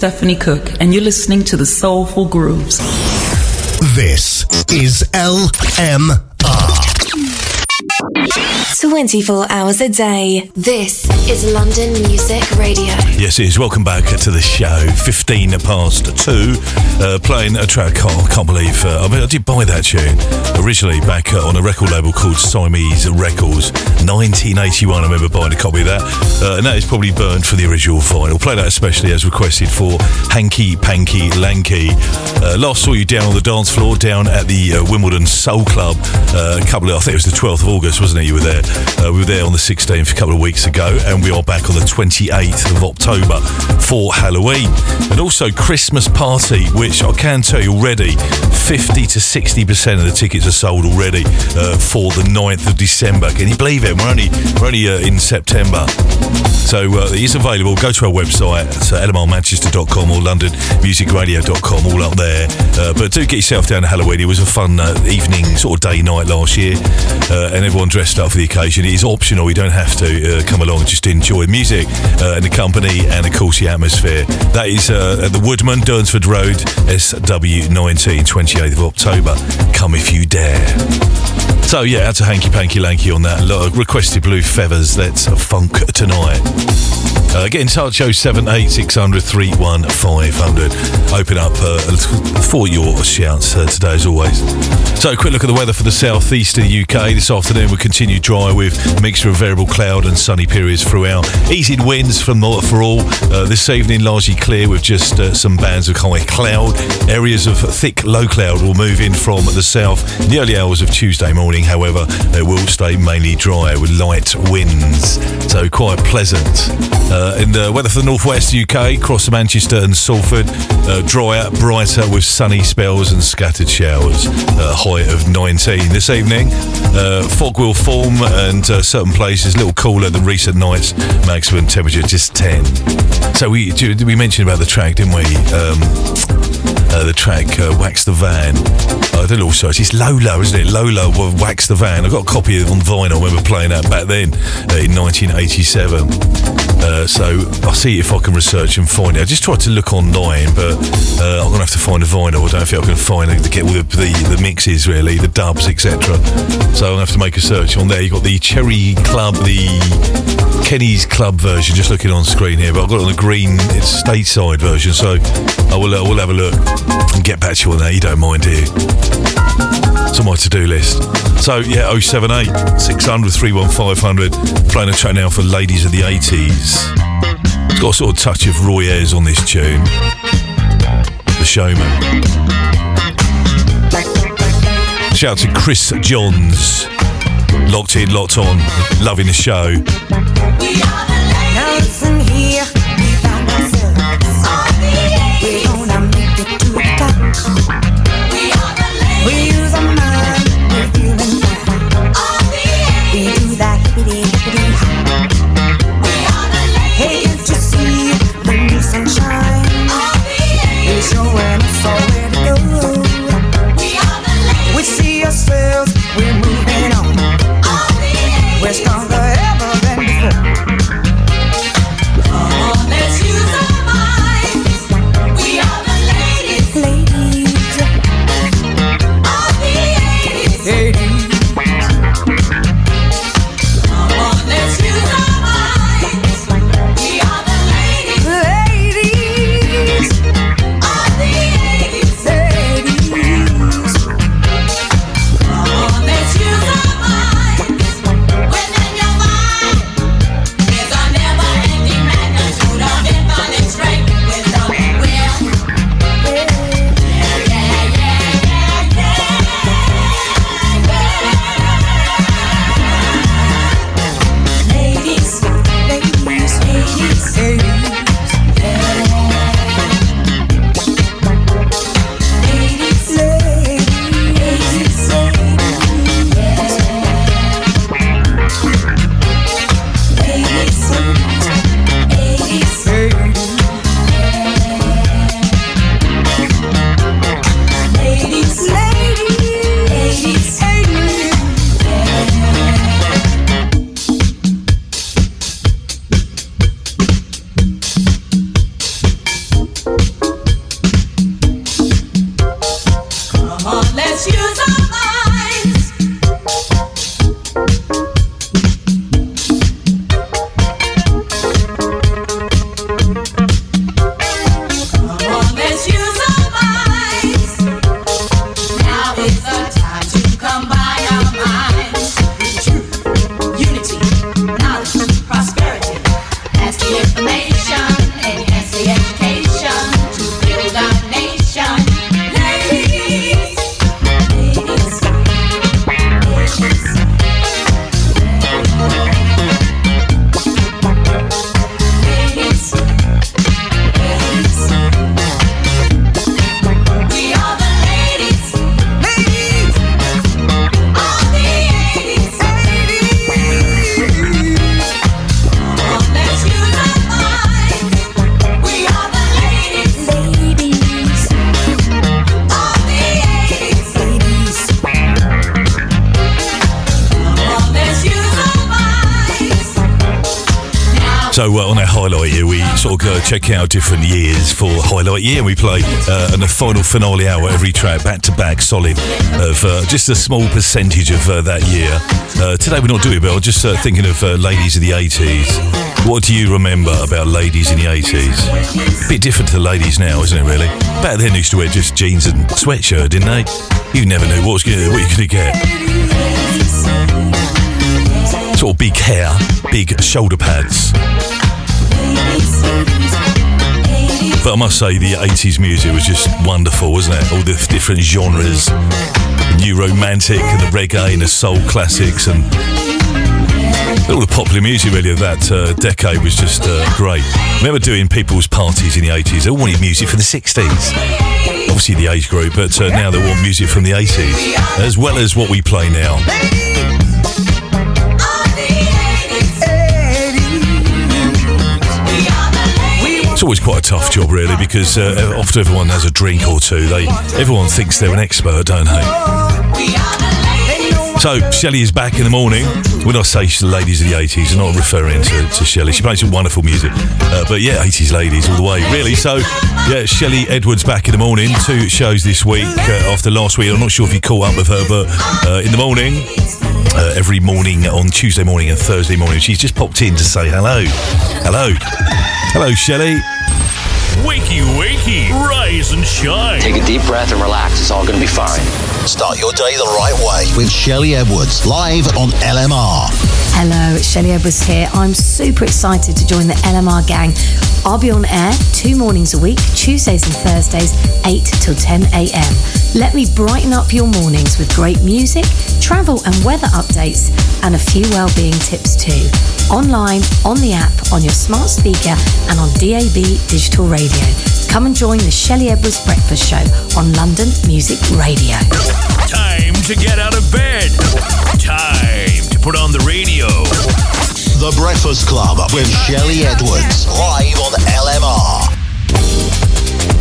Stephanie Cook, and you're listening to the Soulful Grooves. This is LMR. 24 hours a day. This is London Music Radio. Yes, it is. Welcome back to the show. 15 past two. Uh, playing a track. Oh, I can't believe. Uh, I mean, I did buy that tune originally back uh, on a record label called Siamese Records. 1981. I remember buying a copy of that. Uh, and that is probably burned for the original vinyl. Play that especially as requested for Hanky Panky Lanky. Uh, last saw you down on the dance floor down at the uh, Wimbledon Soul Club. A couple of, I think it was the 12th of August, wasn't it? You were there. We were there on the 16th a couple of weeks ago, and we are back on the 28th of October for Halloween. And also Christmas Party, which I can tell you already, 50 to 60% of the tickets are sold already uh, for the 9th of December. Can you believe it? We're only, we're only uh, in September. So uh, it is available. Go to our website, it's uh, lmrmanchester.com or londonmusicradio.com, all up there. Uh, but do get yourself down to Halloween. It was a fun uh, evening, sort of day night last year, and everyone dressed up for the occasion. It is optional. You don't have to come along just enjoy music uh, and the company and, of course, the atmosphere. That is uh, at the Woodman, Durnsford Road, SW19, 28th of October. Come if you dare. So yeah, out to Hanky Panky Lanky on that. Lot of requested blue feathers. Let's funk tonight. Uh, get in touch 078 31500. Open up uh, for your shouts uh, today as always. So a quick look at the weather for the southeast of the UK. This afternoon we continue dry with a mixture of variable cloud and sunny periods throughout. Easing winds from not for all. Uh, this evening largely clear with just uh, some bands of high cloud. Areas of thick low cloud will move in from the south in the early hours of Tuesday morning. However, it will stay mainly dry with light winds. So quite pleasant. Uh, in the weather for the northwest UK, across Manchester and Salford, uh, drier, brighter with sunny spells and scattered showers. Uh, high of 19 this evening. Uh, fog will form and uh, certain places a little cooler than recent nights. Maximum temperature just 10. So we we mentioned about the track, didn't we? Um, uh, the track uh, Wax the Van. I don't know, it's Lola, isn't it? Lola Wax the Van. I got a copy of it on vinyl. I remember playing that back then uh, in 1987. Uh, so I'll see if I can research and find it. I just tried to look online, but uh, I'm going to have to find a vinyl. I don't think I can find it to get all the, the, mixes, really, the dubs, etc. So to have to make a search on there. You've got the Cherry Club, the Kenny's Club version, just looking on screen here, but I've got it on the green, it's stateside version, so I will, I will have a look and get back to you on that. You don't mind, do you? On my to do list. So, yeah, 078 600 31500. Playing a track now for ladies of the 80s. It's got a sort of touch of Roy Ayers on this tune. The Showman. Shout out to Chris Johns. Locked in, locked on, loving the show. To. Check out different years for highlight year. We play uh, in the final finale hour every track back to back, solid of uh, just a small percentage of uh, that year. Uh, today we're not doing it, but I'm just uh, thinking of uh, ladies of the 80s. What do you remember about ladies in the 80s? A Bit different to ladies now, isn't it? Really. Back then, they used to wear just jeans and sweatshirt, didn't they? You never knew what was gonna, what you're going to get. Sort of big hair, big shoulder pads. But I must say, the 80s music was just wonderful, wasn't it? All the different genres the new romantic and the reggae and the soul classics and all the popular music really of that uh, decade was just uh, great. Remember doing people's parties in the 80s. They wanted music from the 60s. Obviously the age group, but uh, now they want music from the 80s as well as what we play now. It's always quite a tough job, really, because uh, often everyone has a drink or two. They everyone thinks they're an expert, don't they? So Shelley is back in the morning. When I say she's the ladies of the 80s, I'm not referring to, to Shelley. She plays some wonderful music. Uh, but yeah, 80s ladies all the way, really. So yeah, Shelley Edwards back in the morning. Two shows this week uh, after last week. I'm not sure if you caught up with her, but uh, in the morning, uh, every morning on Tuesday morning and Thursday morning, she's just popped in to say hello. Hello. Hello, Shelley. Wakey, wakey, rise and shine. Take a deep breath and relax. It's all going to be fine. Start your day the right way with Shelley Edwards live on LMR. Hello, it's Shelley Edwards here. I'm super excited to join the LMR gang. I'll be on air two mornings a week, Tuesdays and Thursdays, 8 till 10 a.m. Let me brighten up your mornings with great music, travel and weather updates, and a few well-being tips too. Online, on the app, on your smart speaker, and on DAB digital radio. Come and join the Shelley Edwards Breakfast Show on London Music Radio. Time to get out of bed. Time to put on the radio. The Breakfast Club with Shelley Edwards live on LMR.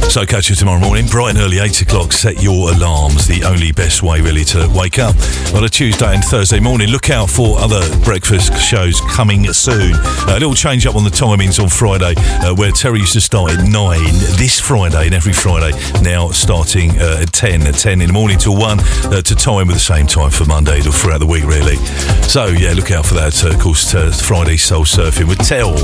So catch you tomorrow morning, bright and early, 8 o'clock. Set your alarms. The only best way, really, to wake up on a Tuesday and Thursday morning. Look out for other breakfast shows coming soon. Uh, a little change up on the timings on Friday, uh, where Terry used to start at 9 this Friday and every Friday, now starting uh, at 10, at 10 in the morning till 1 uh, to time with the same time for Monday or throughout the week, really. So, yeah, look out for that. Uh, of course, Friday Soul Surfing with Tell.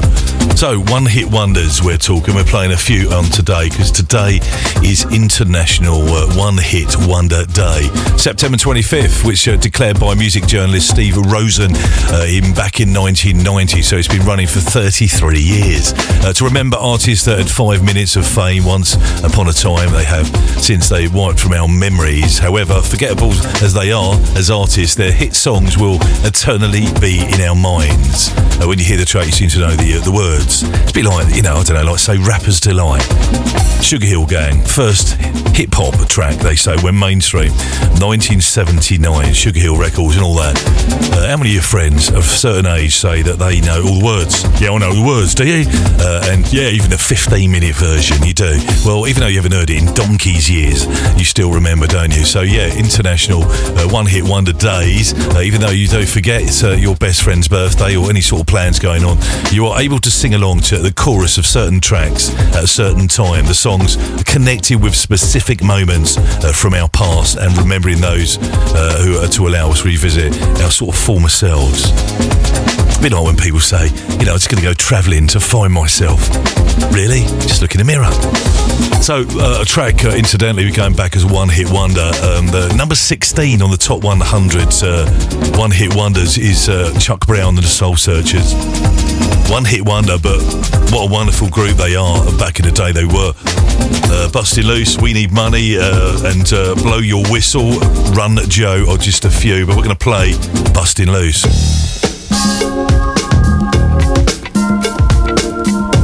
So, one hit wonders we're talking. We're playing a few on today because today is International uh, One Hit Wonder Day. September 25th, which uh, declared by music journalist Steve Rosen uh, in back in 1990. So it's been running for 33 years. Uh, to remember artists that had five minutes of fame once upon a time, they have since they wiped from our memories. However, forgettable as they are as artists, their hit songs will eternally be in our minds. Uh, when you hear the track, you seem to know the the words. It's a bit like you know, I don't know, like say "Rapper's Delight." Sugar Hill Gang, first hip hop track, they say, when mainstream. 1979, Sugar Hill Records and all that. Uh, how many of your friends of certain age say that they know all the words? Yeah, I know the words, do you? Uh, and yeah, even the 15 minute version, you do. Well, even though you haven't heard it in donkey's years, you still remember, don't you? So yeah, international uh, one hit wonder days, uh, even though you don't forget it's uh, your best friend's birthday or any sort of plans going on, you are able to sing along to the chorus of certain tracks at a certain time. The songs connected with specific moments uh, from our past and remembering those uh, who are to allow us revisit our sort of former selves. A bit like when people say, you know, I'm just going to go travelling to find myself. Really? Just look in the mirror. So, uh, a track, uh, incidentally, we're going back as one hit wonder. Um, the number 16 on the top 100 uh, one hit wonders is uh, Chuck Brown and the Soul Searchers. One hit wonder, but what a wonderful group they are. Back in the day, they were. Uh, Loose, We Need Money, uh, and uh, Blow Your Whistle, Run Joe are just a few, but we're going to play Busting Loose.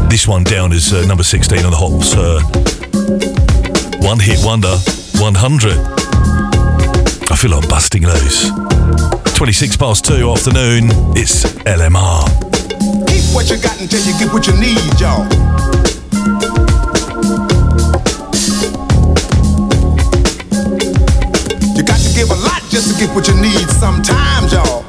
This one down is uh, number 16 on the Hops. Uh, one hit wonder, 100. I feel like busting loose. 26 past 2 afternoon, it's LMR. Keep what you got until you get what you need, y'all. You got to give a lot just to get what you need sometimes, y'all.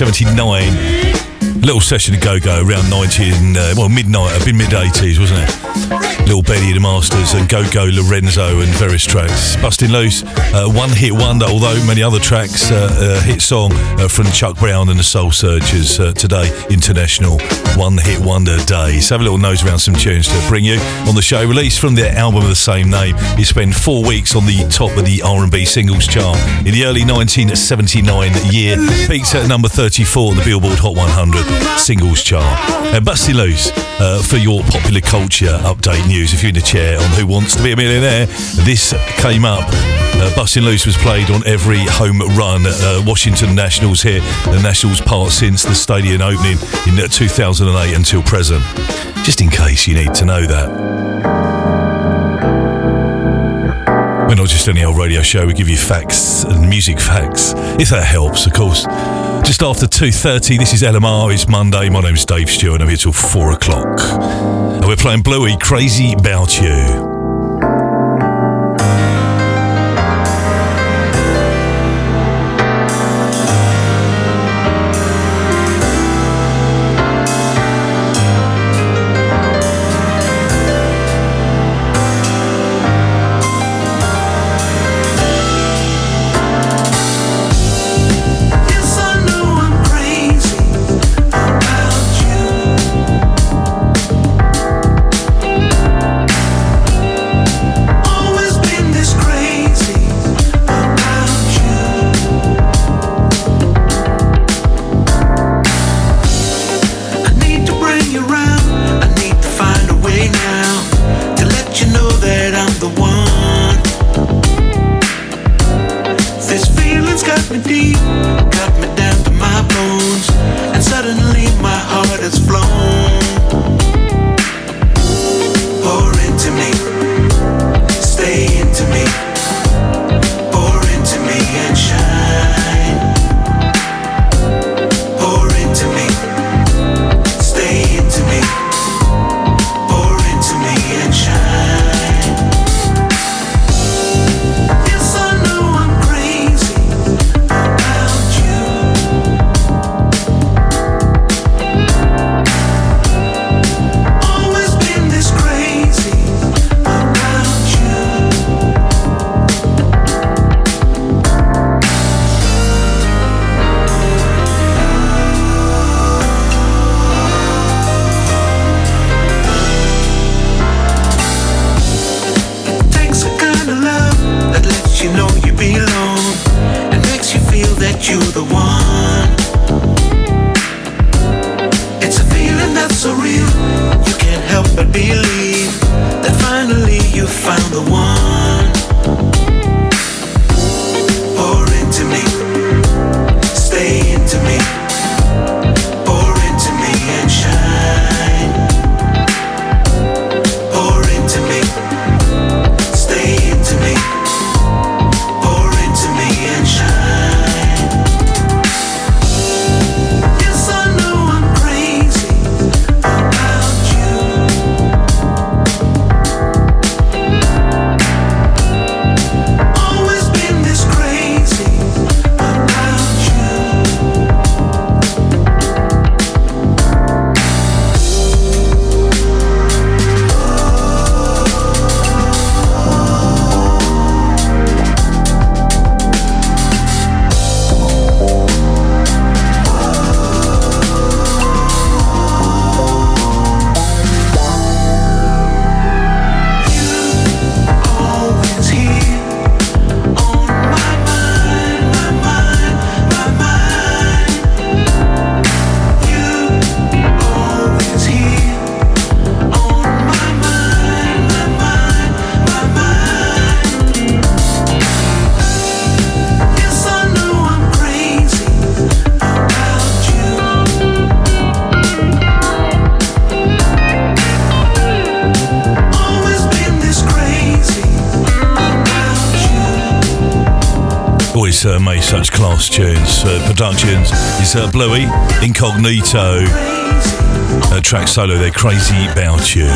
1979. Little session of go-go around 19, uh, well, midnight, a bit mid-80s, wasn't it? Little Benny the Masters and Go-Go Lorenzo and various tracks. Busting Loose, uh, one hit wonder, although many other tracks, uh, uh, hit song uh, from Chuck Brown and the Soul Searchers uh, today, international one hit wonder Days. Have a little nose around some tunes to bring you on the show. Released from their album of the same name, it spent four weeks on the top of the R&B singles chart in the early 1979 year. Peaked at number 34 on the Billboard Hot 100 singles chart. And Busting Loose uh, for your popular culture update news. If you're in a chair on Who Wants to Be a Millionaire, this came up. Uh, Busting Loose was played on every home run. Uh, Washington Nationals here, the Nationals part since the stadium opening in uh, 2008 until present. Just in case you need to know that. We're not just any old radio show, we give you facts and music facts, if that helps, of course. Just after 2.30, this is LMR, it's Monday, my name's Dave Stewart, I'm here till 4 o'clock. And we're playing Bluey, Crazy About You. Productions. It's uh, Bluey, Incognito, uh, track solo there, Crazy About You.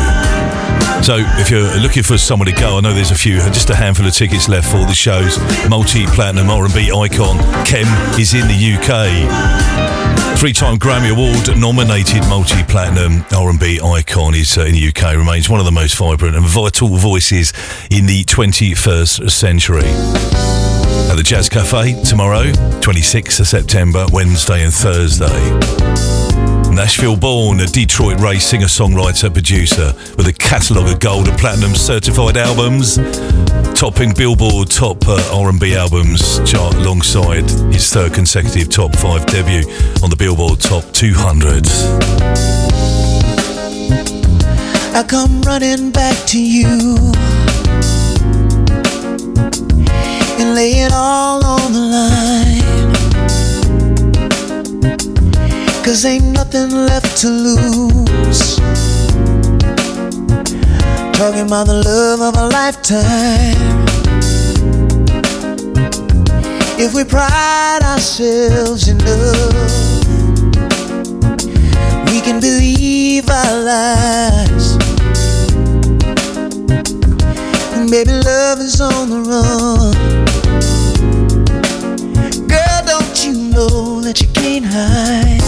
So, if you're looking for someone to go, I know there's a few, just a handful of tickets left for the shows. Multi-platinum R&B icon Kem is in the UK. Three-time Grammy Award nominated multi-platinum R&B icon is uh, in the UK. Remains one of the most vibrant and vital voices in the 21st century at the Jazz Cafe tomorrow, 26th of September, Wednesday and Thursday. Nashville born, a Detroit raised singer songwriter producer with a catalogue of gold and platinum certified albums, topping Billboard top uh, R&B albums chart alongside his third consecutive top five debut on the Billboard Top 200. I come running back to you and lay it all on the line. Cause ain't nothing left to lose. Talking about the love of a lifetime. If we pride ourselves enough, we can believe our lies. Baby, love is on the run. Can't hide?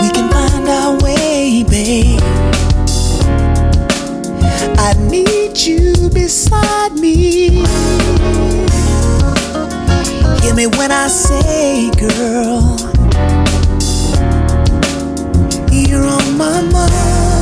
We can find our way, babe. I need you beside me. Hear me when I say, girl, you're on my mind.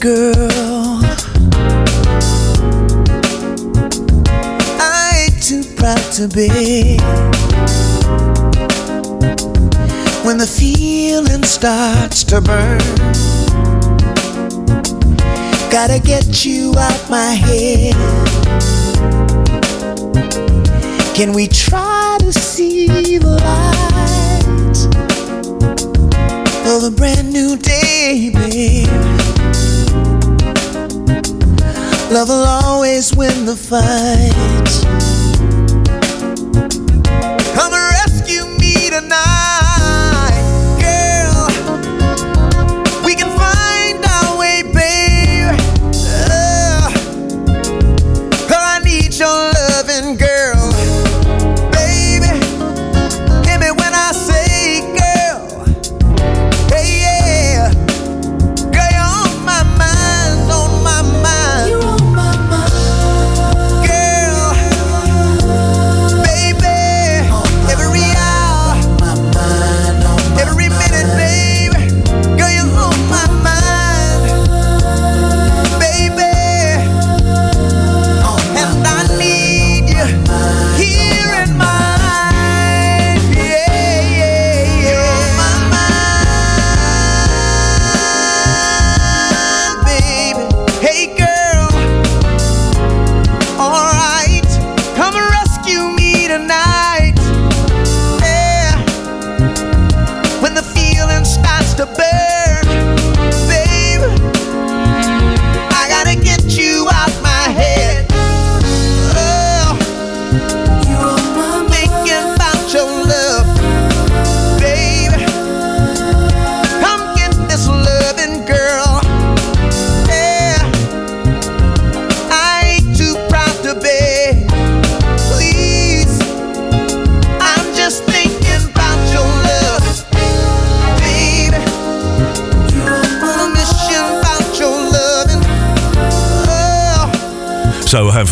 Girl. I ain't too proud to be. When the feeling starts to burn, gotta get you out my head. Can we try to see the light of a brand new day, babe? Love will always win the fight.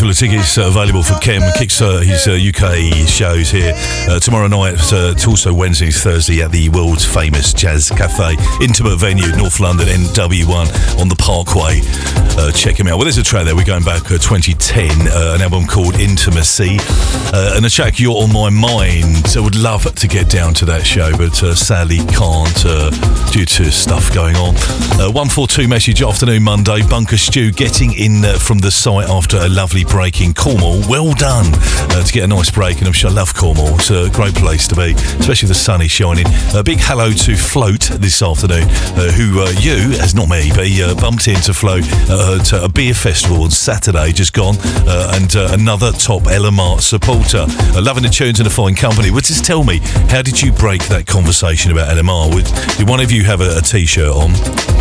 Angeles of tickets uh, available for Kem. Kicks uh, his uh, UK shows here uh, tomorrow night. Uh, it's also Wednesday, Thursday at the world's famous Jazz Cafe, intimate venue, North London, NW1 on the Parkway. Uh, check him out. Well, there's a track there. We're going back uh, 2010, uh, an album called Intimacy, uh, and a track you're on my mind. I would love to get down to that show, but uh, sadly can't uh, due to stuff going on. Uh, 142 message afternoon Monday. Bunker Stew getting in uh, from the site after a lovely break in Cornwall. Well done uh, to get a nice break, and I'm sure I love Cornwall. It's a great place to be, especially the sun is shining. A big hello to Float this afternoon, uh, who uh, you, as not me, but he uh, bumped into Float to a beer festival on Saturday, just gone, uh, and uh, another top LMR supporter. Loving the tunes and the fine company. Well, just tell me, how did you break that conversation about LMR? Would, did one of you have a a t-shirt on,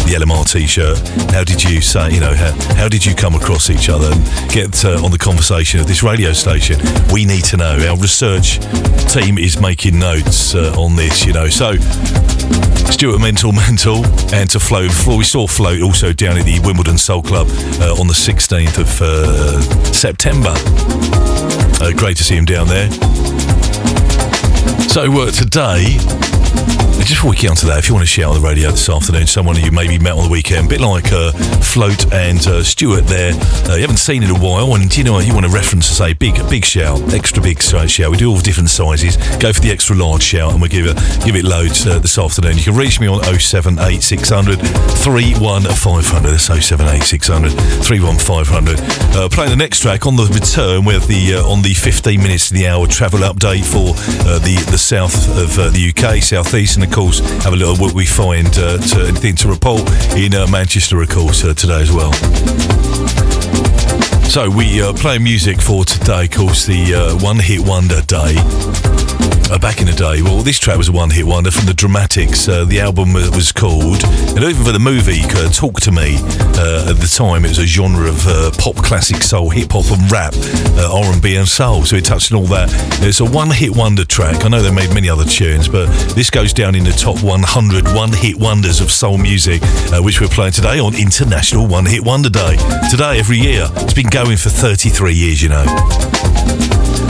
the LMR t-shirt? How did you say, you know, how, how did you come across each other and get uh, on the conversation of this radio station? We need to know. Our research team is making notes uh, on this, you know. So, Stuart Mental [laughs] Mental and to Float. Flo- We saw Float also down at the Wimbledon Soul Club uh, on the 16th of uh, September. Uh, great to see him down there. So uh, today, just before we get onto that, if you want to shout on the radio this afternoon, someone you maybe met on the weekend, a bit like uh, Float and uh, Stuart there, uh, you haven't seen in a while, and you know you want a reference to say big, big shout, extra big shout. We do all different sizes. Go for the extra large shout, and we'll give it give it loads uh, this afternoon. You can reach me on 078600 31500. That's 078600 31500. Uh, playing the next track on the return with the uh, on the 15 minutes to the hour travel update for uh, the the south of uh, the UK, southeast, and course have a little what we find uh, to, anything to report in uh, Manchester, of course, uh, today as well. So we uh, play music for today, of course, the uh, One Hit Wonder Day. Uh, back in the day, well, this track was a one-hit wonder from the Dramatics. Uh, the album was called, and even for the movie, uh, Talk to Me. Uh, at the time, it was a genre of pop, classic soul, hip hop, and rap, R&B, and soul. So it touched on all that. It's a one-hit wonder track. I know they made many other tunes, but this goes down in the top 100 one-hit wonders of soul music, which we're playing today on International One Hit Wonder Day. Today, every year, it's been going for 33 years. You know.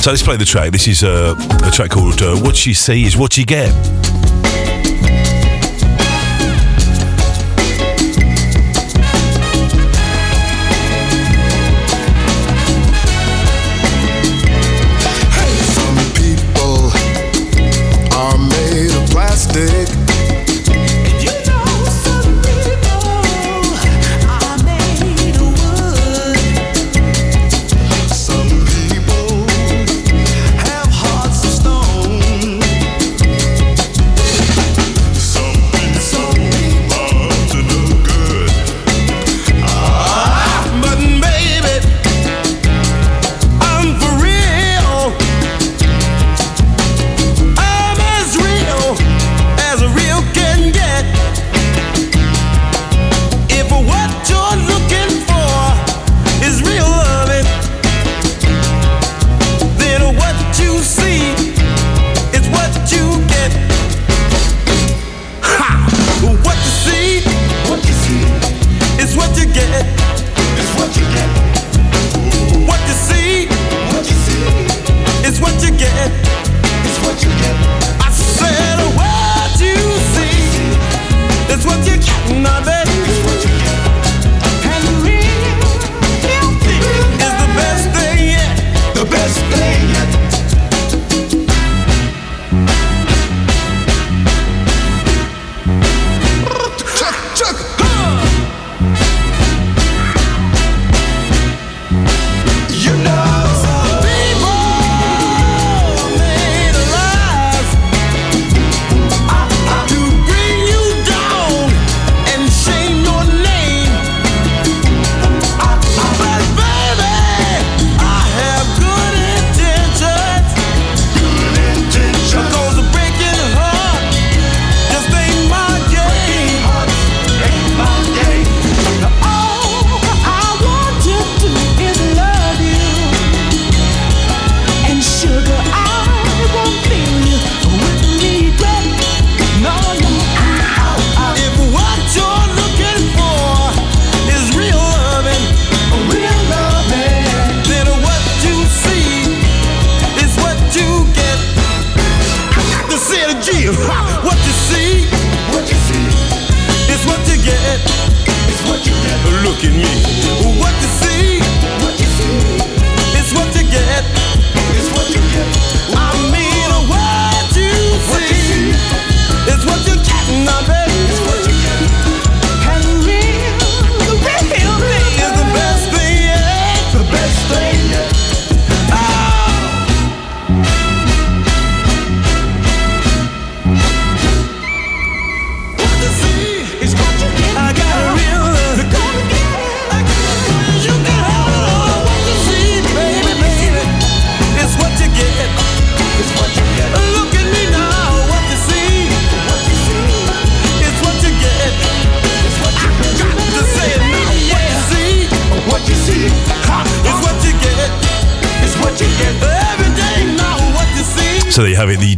So let's play the track. This is uh, a track called uh, What You See Is What You Get.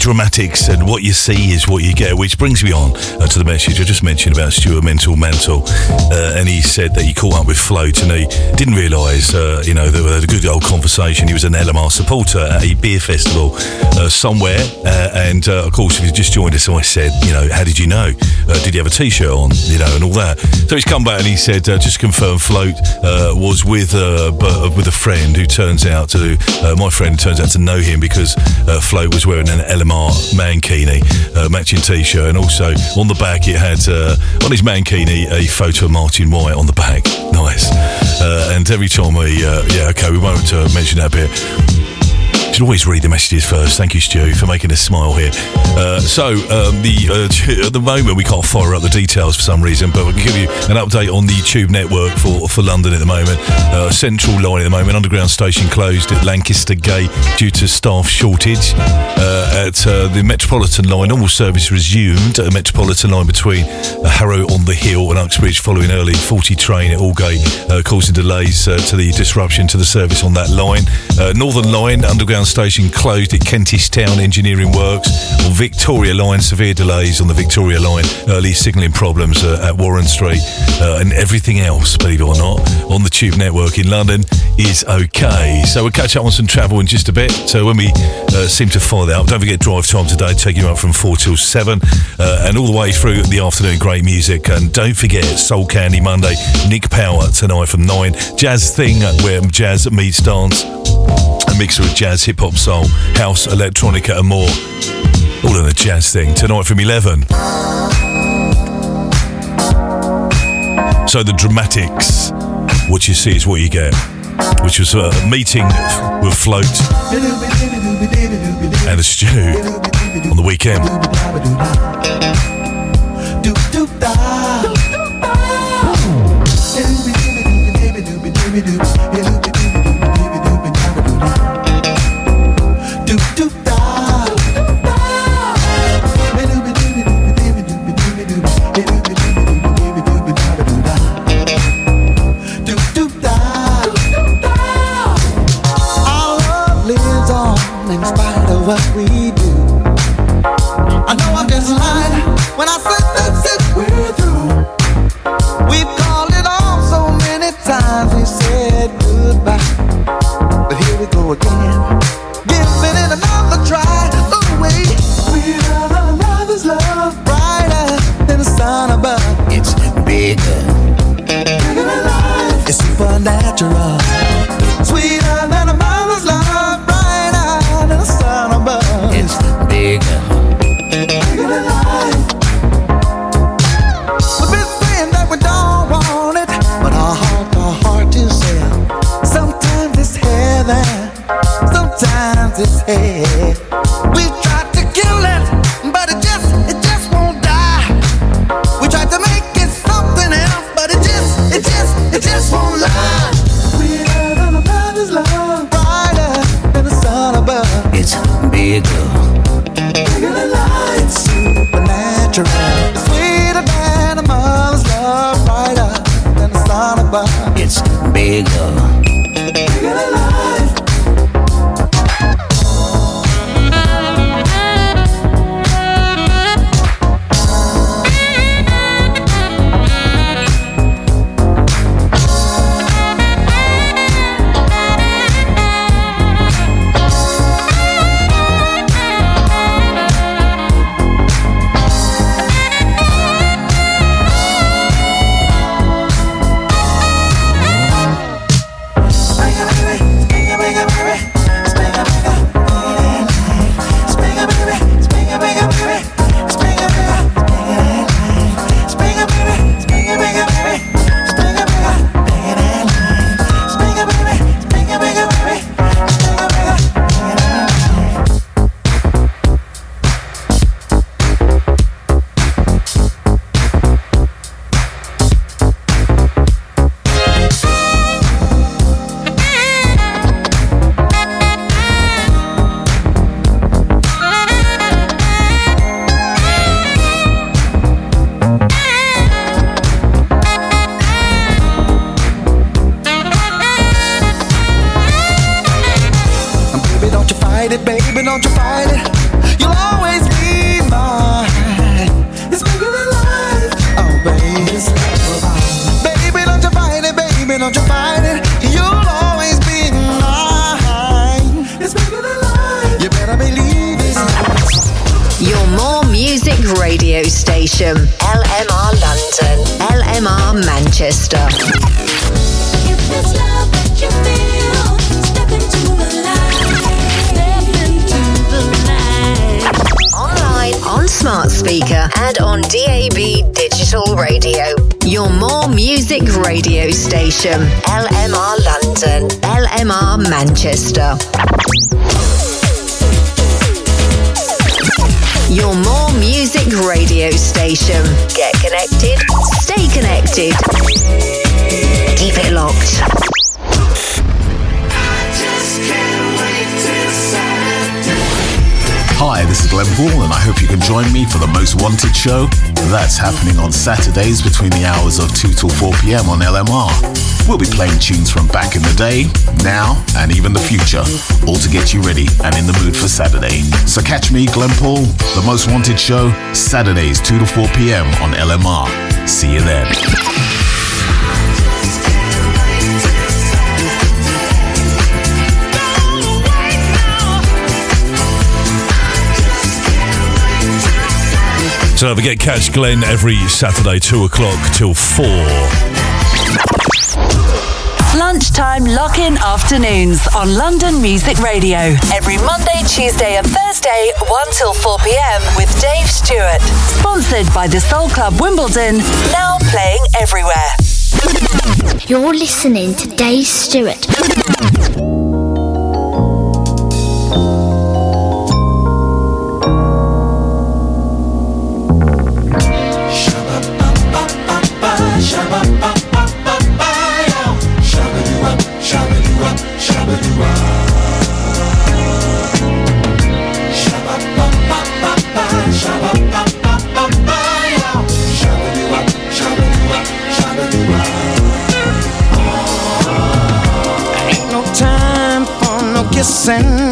Dramatics and what you see is what you get, which brings me on uh, to the message I just mentioned about Stuart Mental Mantle. Uh, and he said that he caught up with Float and he didn't realise, uh, you know, they had a good old conversation. He was an LMR supporter at a beer festival uh, somewhere. Uh, and uh, of course, if you just joined us, I said, you know, how did you know? Did he have a t shirt on, you know, and all that? So he's come back and he said, just confirm Float was with, with a friend who turns out to, my friend turns out to know him because Float was wearing an LMR mankini, uh, matching t-shirt, and also on the back it had uh, on his mankini a photo of Martin White on the back. Nice. Uh, and every time we, uh, yeah, okay, we won't uh, mention that bit. Should always read the messages first. Thank you, Stu, for making us smile here. Uh, so, um, the uh, [laughs] at the moment we can't fire up the details for some reason, but we can give you an update on the Tube network for, for London at the moment. Uh, Central line at the moment, underground station closed at Lancaster Gate due to staff shortage. Uh, at uh, the Metropolitan line, normal service resumed at Metropolitan line between uh, Harrow on the Hill and Uxbridge following early 40 train at Aldgate, causing delays to the disruption to the service on that line. Northern line, underground station closed at Kentish Town Engineering Works. On Victoria line, severe delays on the Victoria line, early signalling problems uh, at Warren Street, uh, and everything else, believe it or not, on the Tube network in London is okay. So we'll catch up on some travel in just a bit. So when we uh, seem to follow that up, don't forget drive time today, taking you up from 4 till 7, uh, and all the way through the afternoon, great music. And don't forget Soul Candy Monday, Nick Power tonight from 9, Jazz Thing, where jazz meets dance a mixture of jazz, hip hop, soul, house, electronica, and more. All in a jazz thing tonight from 11. So the dramatics, what you see is what you get, which was uh, a meeting with Float and the Stew on the weekend. Fight it, baby, don't you fight it. You'll always be mine. It's bigger than life. Oh, baby. Baby, don't you fight it, baby, don't you fight it. You'll always be mine. It's bigger than life. You better believe it. Your more music radio station. LMR London. LMR Manchester. Smart speaker, and on DAB digital radio. Your more music radio station. LMR London. LMR Manchester. Your more music radio station. Get connected. Stay connected. Keep it locked. Hi, this is Glenn Paul, and I hope you can join me for the Most Wanted show. That's happening on Saturdays between the hours of 2 till 4 pm on LMR. We'll be playing tunes from back in the day, now, and even the future, all to get you ready and in the mood for Saturday. So catch me, Glenn Paul, the Most Wanted show, Saturdays 2 to 4 pm on LMR. See you then. Don't forget, catch Glenn every Saturday, 2 o'clock till 4. Lunchtime lock in afternoons on London Music Radio. Every Monday, Tuesday, and Thursday, 1 till 4 pm with Dave Stewart. Sponsored by the Soul Club Wimbledon, now playing everywhere. You're listening to Dave Stewart. No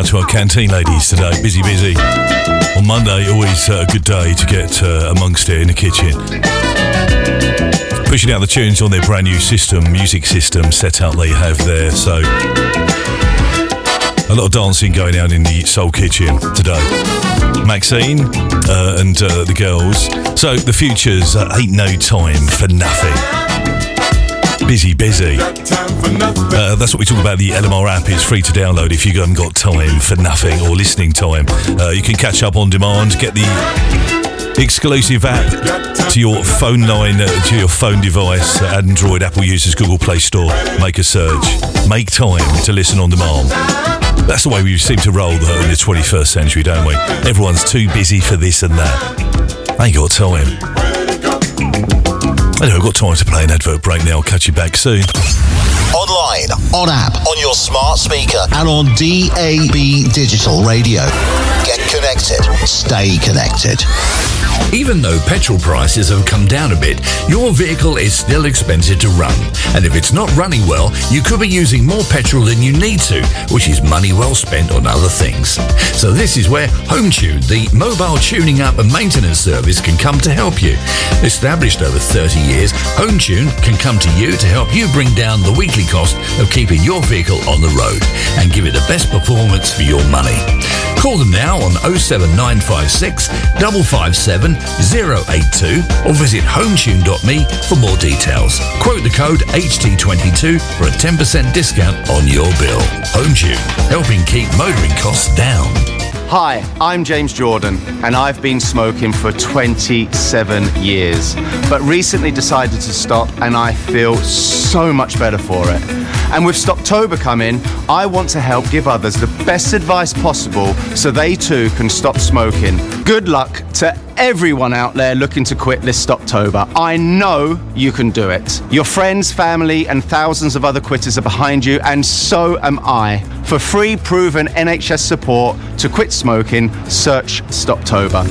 out to our canteen ladies today. Busy, busy. On Monday, always uh, a good day to get uh, amongst it in the kitchen. Pushing out the tunes on their brand new system, music system setup they have there. So a lot of dancing going on in the Soul Kitchen today. Maxine uh, and uh, the girls. So the future's uh, ain't no time for nothing. Busy, busy. Uh, that's what we talk about. The LMR app is free to download if you haven't got time for nothing or listening time. Uh, you can catch up on demand, get the exclusive app to your phone line, uh, to your phone device, Android, Apple users, Google Play Store. Make a search. Make time to listen on demand. That's the way we seem to roll though, in the 21st century, don't we? Everyone's too busy for this and that. Ain't got time. Anyway, I've got time to play an advert break now. I'll catch you back soon. Online, on app, on your smart speaker, and on DAB digital radio. Get connected. Stay connected. Even though petrol prices have come down a bit, your vehicle is still expensive to run. And if it's not running well, you could be using more petrol than you need to, which is money well spent on other things. So this is where HomeTune, the mobile tuning up and maintenance service, can come to help you. Established over 30 years, HomeTune can come to you to help you bring down the weekly cost of keeping your vehicle on the road and give it the best performance for your money. Call them now on 07956 557 082 or visit hometune.me for more details. Quote the code HT22 for a 10% discount on your bill. HomeTune, helping keep motoring costs down. Hi, I'm James Jordan, and I've been smoking for 27 years, but recently decided to stop, and I feel so much better for it. And with Stoptober coming, I want to help give others the best advice possible so they too can stop smoking. Good luck to everyone out there looking to quit this Stoptober. I know you can do it. Your friends, family, and thousands of other quitters are behind you, and so am I. For free, proven NHS support to quit smoking, search Stoptober.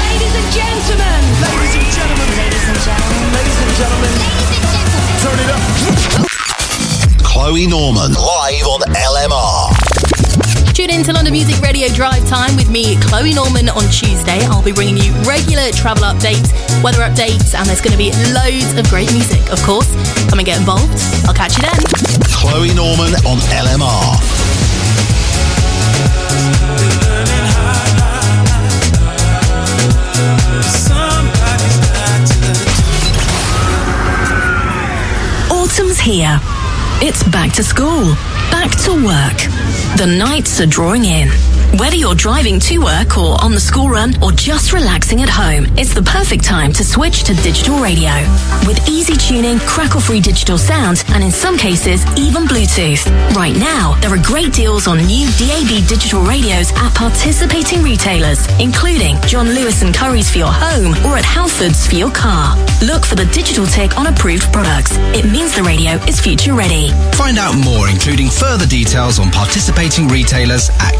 Ladies and gentlemen. Gentlemen. Turn it up. Chloe Norman, live on LMR. Tune in to London Music Radio Drive Time with me, Chloe Norman, on Tuesday. I'll be bringing you regular travel updates, weather updates, and there's going to be loads of great music, of course. Come and get involved. I'll catch you then. Chloe Norman on LMR. Autumn's here. It's back to school, back to work. The nights are drawing in. Whether you're driving to work or on the school run or just relaxing at home, it's the perfect time to switch to digital radio. With easy tuning, crackle free digital sound, and in some cases, even Bluetooth. Right now, there are great deals on new DAB digital radios at participating retailers, including John Lewis and Curry's for your home or at Halfords for your car. Look for the digital tick on approved products. It means the radio is future ready. Find out more, including further details on participating retailers at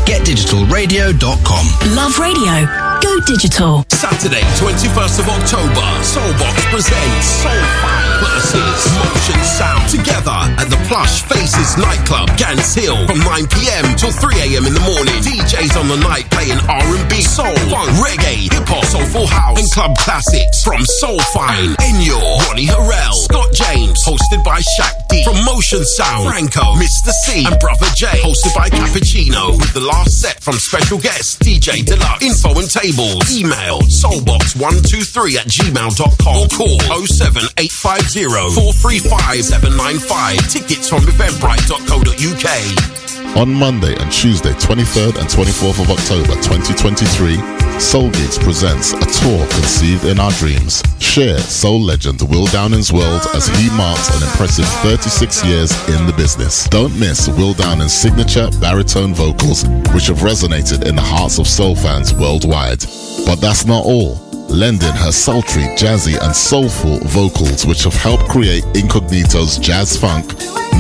getdigitalradio.com. Love radio. Go digital. Saturday, 21st of October, Soulbox presents Soulfire versus Motion Sound together at the Plush Faces nightclub, Gants Hill, from 9 p.m. till 3 a.m. in the morning. DJs on the night playing R&B, soul, funk, reggae, hip hop, soulful house, and club classics from Soulfire, Enyo, Ronnie Harrell, Scott James, hosted by Shaq D, from Motion Sound, Franco, Mr. C, and Brother J, hosted by Cappuccino, with the last set from special guest DJ Deluxe. Info and tables. Email soulbox123 at gmail.com or call 07850 435 795. Tickets from eventbrite.co.uk. On Monday and Tuesday, 23rd and 24th of October 2023, Soul presents a tour conceived in our dreams. Share Soul legend Will Downing's world as he marks an impressive 36 years in the business. Don't miss Will Downing's signature baritone vocals, which have resonated in the hearts of soul fans worldwide. But that's not all. Lending her sultry, jazzy, and soulful vocals, which have helped create Incognito's jazz funk,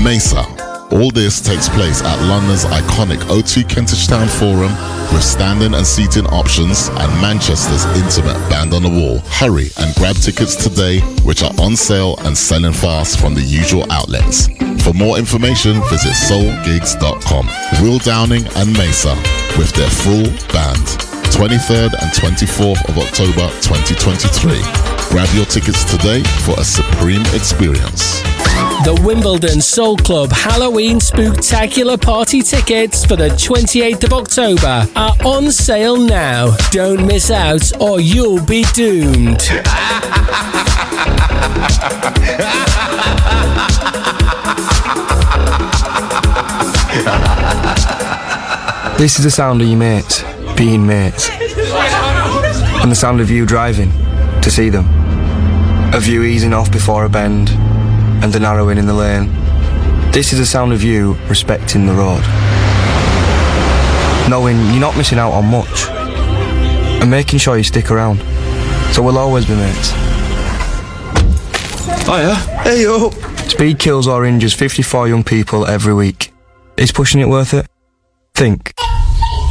Maysa, all this takes place at London's iconic O2 Kentish Town Forum with standing and seating options and Manchester's intimate band on the wall. Hurry and grab tickets today, which are on sale and selling fast from the usual outlets. For more information, visit soulgigs.com. Will Downing and Maysa with their full band. 23rd and 24th of October 2023. Grab your tickets today for a supreme experience. The Wimbledon Soul Club Halloween Spooktacular Party tickets for the 28th of October are on sale now. Don't miss out or you'll be doomed. This is the sound of your mates being mates. And the sound of you driving to see them. Of you easing off before a bend and the narrowing in the lane. This is the sound of you respecting the road. Knowing you're not missing out on much. And making sure you stick around. So we'll always be mates. Hiya. Hey yo. Speed kills or injures 54 young people every week. Is pushing it worth it? Think.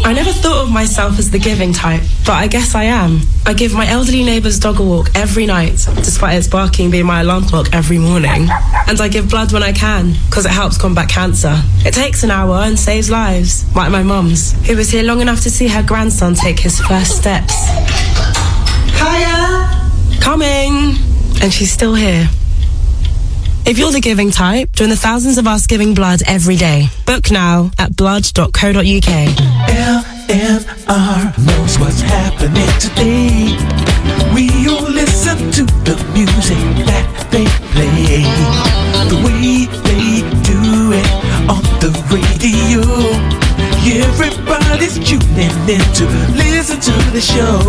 I never thought of myself as the giving type, but I guess I am. I give my elderly neighbour's dog a walk every night, despite its barking being my alarm clock every morning. And I give blood when I can, because it helps combat cancer. It takes an hour and saves lives, like my mum's, who was here long enough to see her grandson take his first steps. Kaya! Coming! And she's still here. If you're the giving type, join the thousands of us giving blood every day. Book now at blood.co.uk. LMR knows what's happening today. We all listen to the music that they play. The way they do it on the radio. Everybody's tuning in to listen to the show.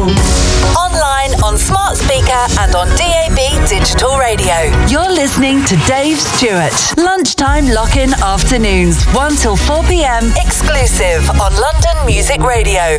Online, on smart speaker, and on DAB digital radio. You're listening to Dave Stewart. Lunchtime lock in afternoons, 1 till 4 pm, exclusive on London Music Radio.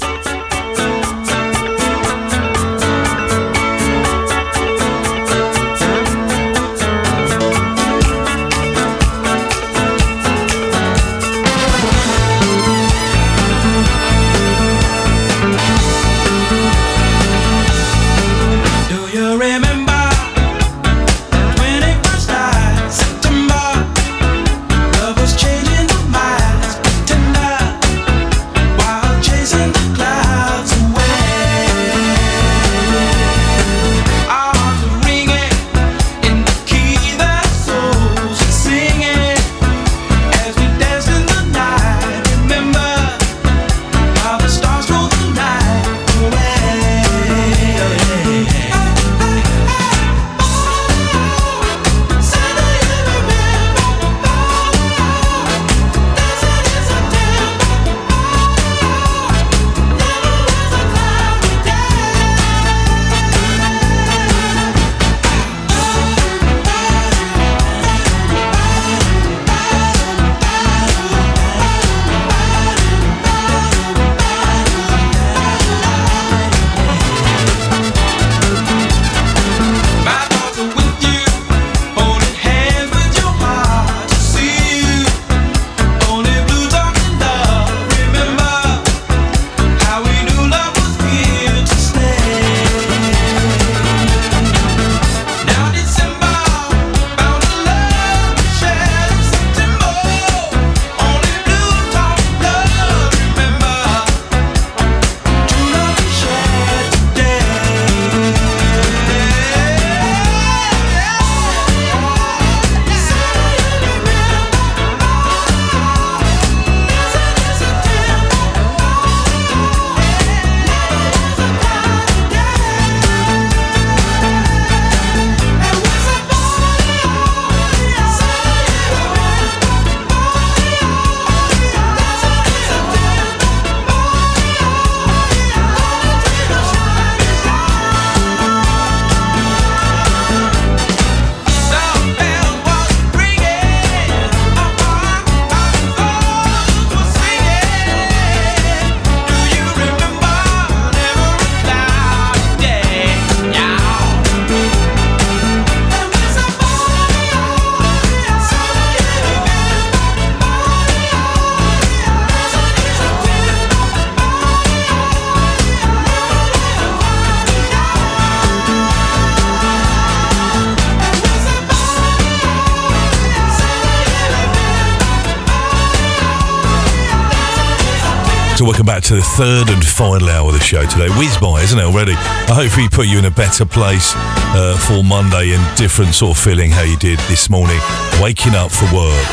Third and final hour of the show today. Whiz by, isn't it already? I hope we put you in a better place uh, for Monday and different sort of feeling how you did this morning, waking up for work,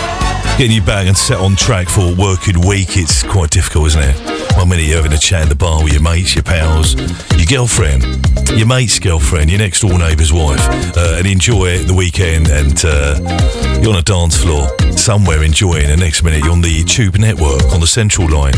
getting you back and set on track for a working week. It's quite difficult, isn't it? One minute you're having a chat in the bar with your mates, your pals, your girlfriend, your mate's girlfriend, your next door neighbour's wife, uh, and enjoy the weekend. And uh, you're on a dance floor somewhere enjoying, and next minute you're on the Tube Network on the Central Line.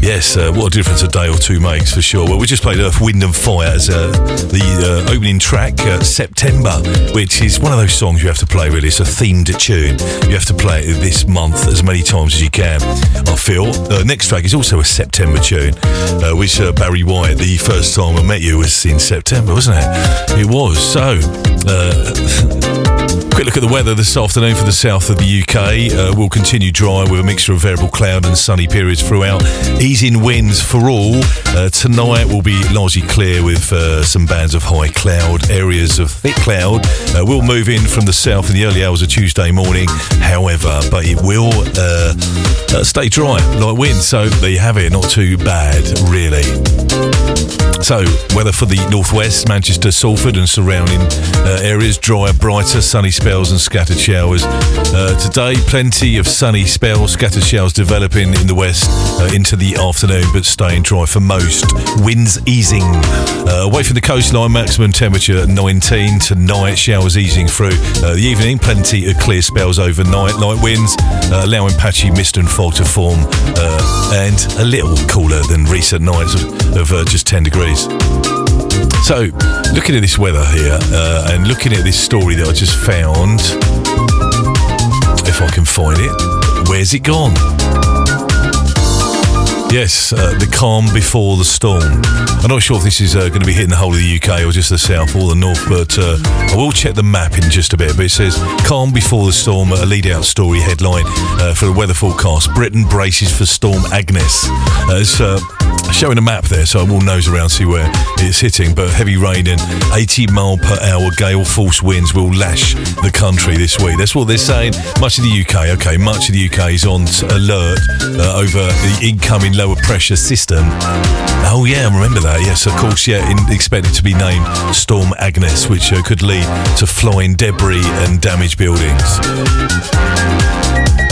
Yes, uh, what a difference a day or two makes for sure. Well, we just played Earth, Wind and Fire as uh, the uh, opening track, September, which is one of those songs you have to play really. It's a themed tune. You have to play it this month as many times as you can, I feel. Uh, next track is also a September tune, uh, which uh, Barry White, the first time I met you was in September, wasn't it? It was. So, uh, [laughs] quick look at the weather this afternoon for the south of the UK. Uh, will continue dry with a mixture of variable cloud and sunny periods throughout. Easing winds for all. Uh, tonight will be largely clear with uh, some bands of high cloud. Areas of thick cloud will move in from the south in the early hours of Tuesday morning. However, but it will stay dry like wind. So there you have it. Not too bad, really. So, weather for the northwest, Manchester, Salford, and surrounding uh, areas drier, brighter, sunny spells and scattered showers. Uh, today, plenty of sunny spells, scattered showers developing in the west uh, into the afternoon, but staying dry for most. Winds easing uh, away from the coastline, maximum temperature 19 tonight, showers easing through uh, the evening. Plenty of clear spells overnight, light winds, uh, allowing patchy mist and fog to form, and a little cooler than recent nights of, of uh, just 10 degrees. So, looking at this weather here uh, and looking at this story that I just found, if I can find it, where's it gone? Yes, uh, the calm before the storm. I'm not sure if this is uh, going to be hitting the whole of the UK or just the south or the north, but uh, I will check the map in just a bit. But it says calm before the storm, a lead out story headline uh, for the weather forecast. Britain braces for Storm Agnes. Uh, it's uh, showing a map there, so I will nose around see where it's hitting. But heavy rain and 80 mile per hour gale force winds will lash the country this week. That's what they're saying. Much of the UK, okay, much of the UK is on alert over the incoming lower pressure system. Oh yeah, I remember that. Yes, of course. Yeah, in, expected to be named Storm Agnes, which uh, could lead to flying debris and damaged buildings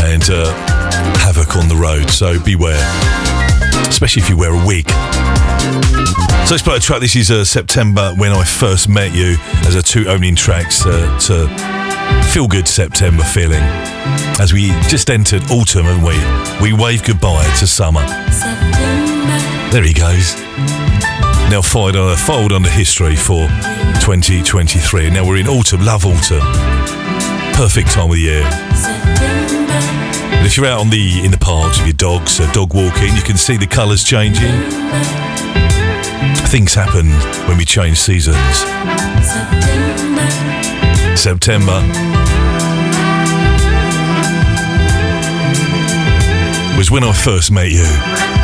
and uh, havoc on the road. So beware especially if you wear a wig. So let's play a track. This is uh, September when I first met you as a two opening tracks uh, to feel good September feeling. As we just entered autumn, haven't we? We wave goodbye to summer. There he goes. Now fold on, fold on the history for 2023. Now we're in autumn. Love autumn. Perfect time of the year. And if you're out on the in the parks with your dogs, uh, dog walking, you can see the colours changing. Things happen when we change seasons. September. Was when I first met you.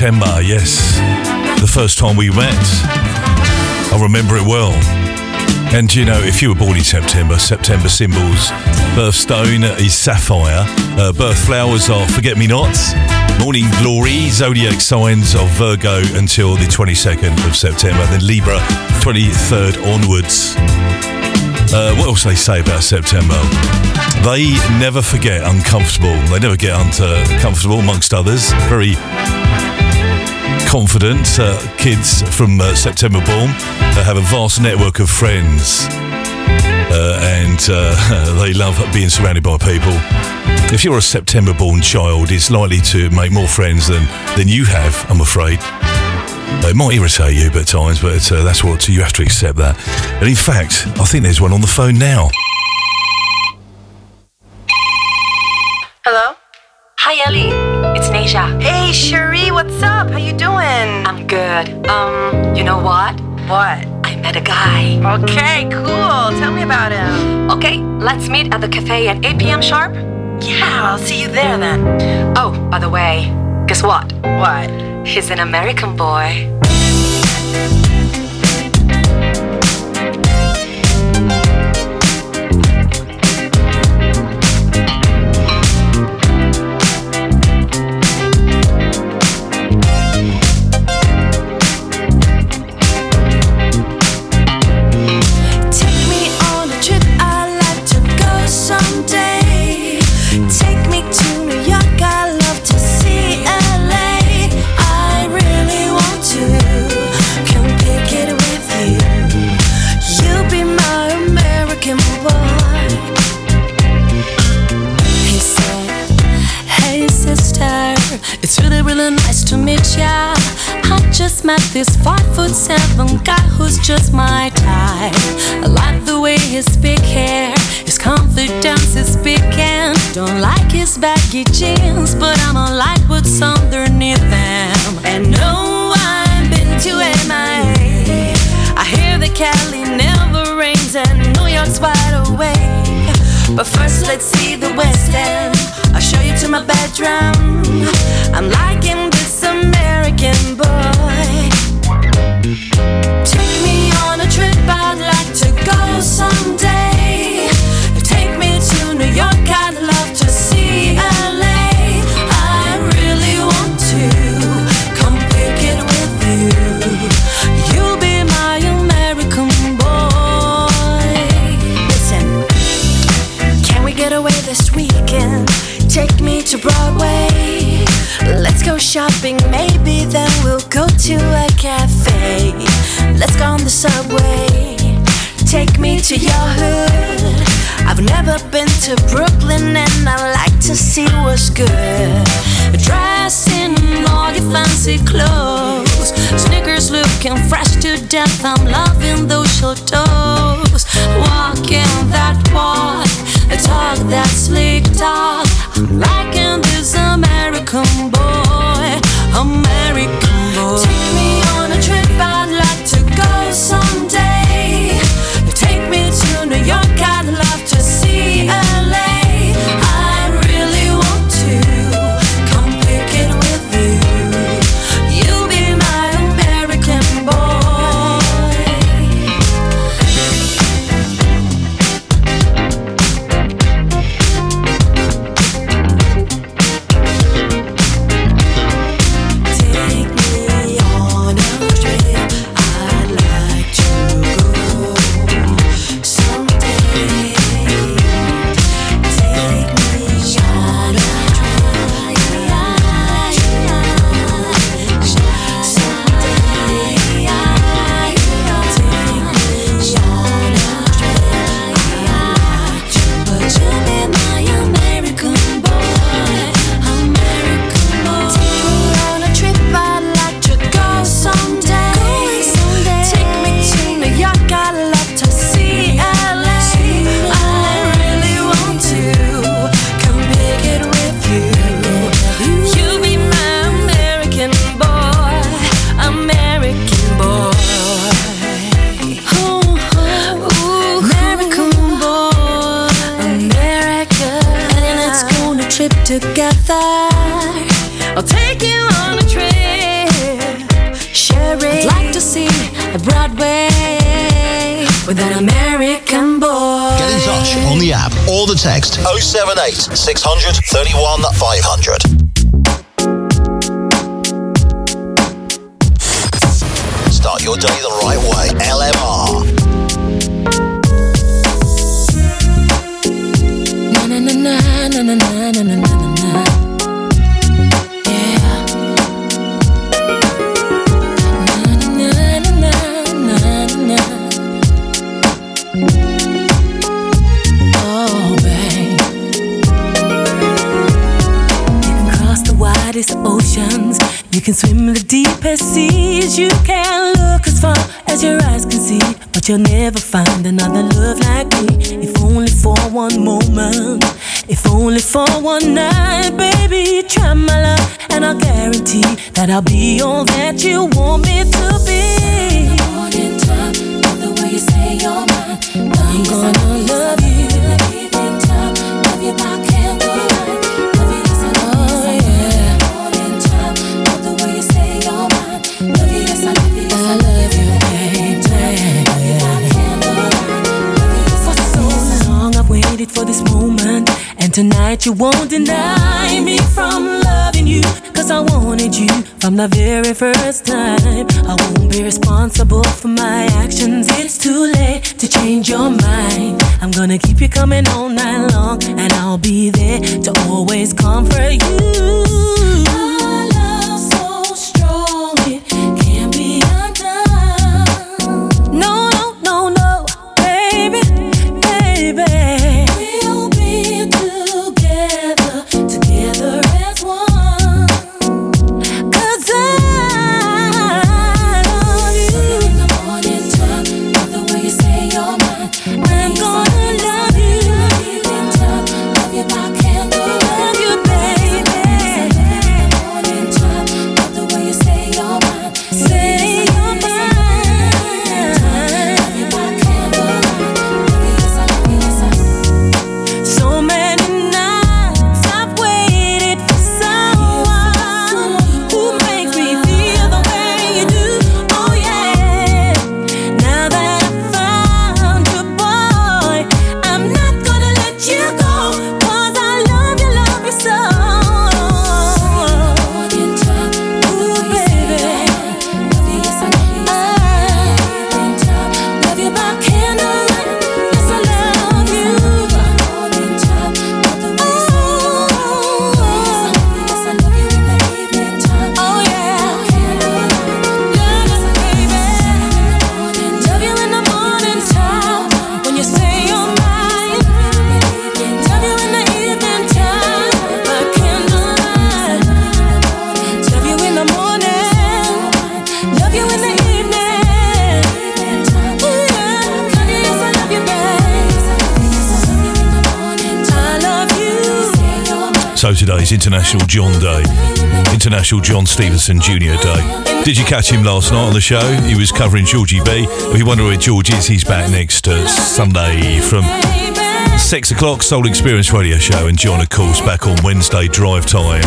September, yes. The first time we met. I remember it well. And you know, if you were born in September, September symbols, birthstone is sapphire, uh, birth flowers are forget me nots, morning glory, zodiac signs of Virgo until the 22nd of September, then Libra 23rd onwards. Uh, what else they say about September? They never forget uncomfortable. They never get uncomfortable, amongst others. Very confident uh, kids from uh, September born. They have a vast network of friends. Uh, and uh, [laughs] they love being surrounded by people. If you're a September born child, it's likely to make more friends than, than you have, I'm afraid. It might irritate you at times, but uh, that's what you have to accept that. And in fact, I think there's one on the phone now. Meet at the cafe at 8 p.m. sharp. Yeah, I'll see you there then. Oh, by the way, guess what? What? He's an American boy. Baggy jeans, but I'ma like what's underneath them. And no, I've been to MIA. I hear that Cali never rains and New York's wide awake. But first, let's see the West End. I'll show you to my bedroom. I'm liking the subway. Take me to your hood. I've never been to Brooklyn and I like to see what's good. Dress in all your fancy clothes. Sneakers looking fresh to death. I'm loving those short toes. Walking that walk, talk that sleek talk. I'm liking this American boy, American boy. Take me on a trip, I'd 078 600 31 500. Seas. You can look as far as your eyes can see. But you'll never find another love like me. If only for one moment. If only for one night, baby. Try my love, and I'll guarantee that I'll be all from the very first time. I won't be responsible for my actions. It's too late to change your mind. I'm gonna keep you coming all night long. And I'll be there to always comfort you. So today's International John Day, International John Stevenson Jr. Day. Did you catch him last night on the show? He was covering Georgie B. If you wonder where George is, he's back next uh, Sunday from six o'clock. Soul Experience Radio Show, and John, of course, back on Wednesday Drive Time.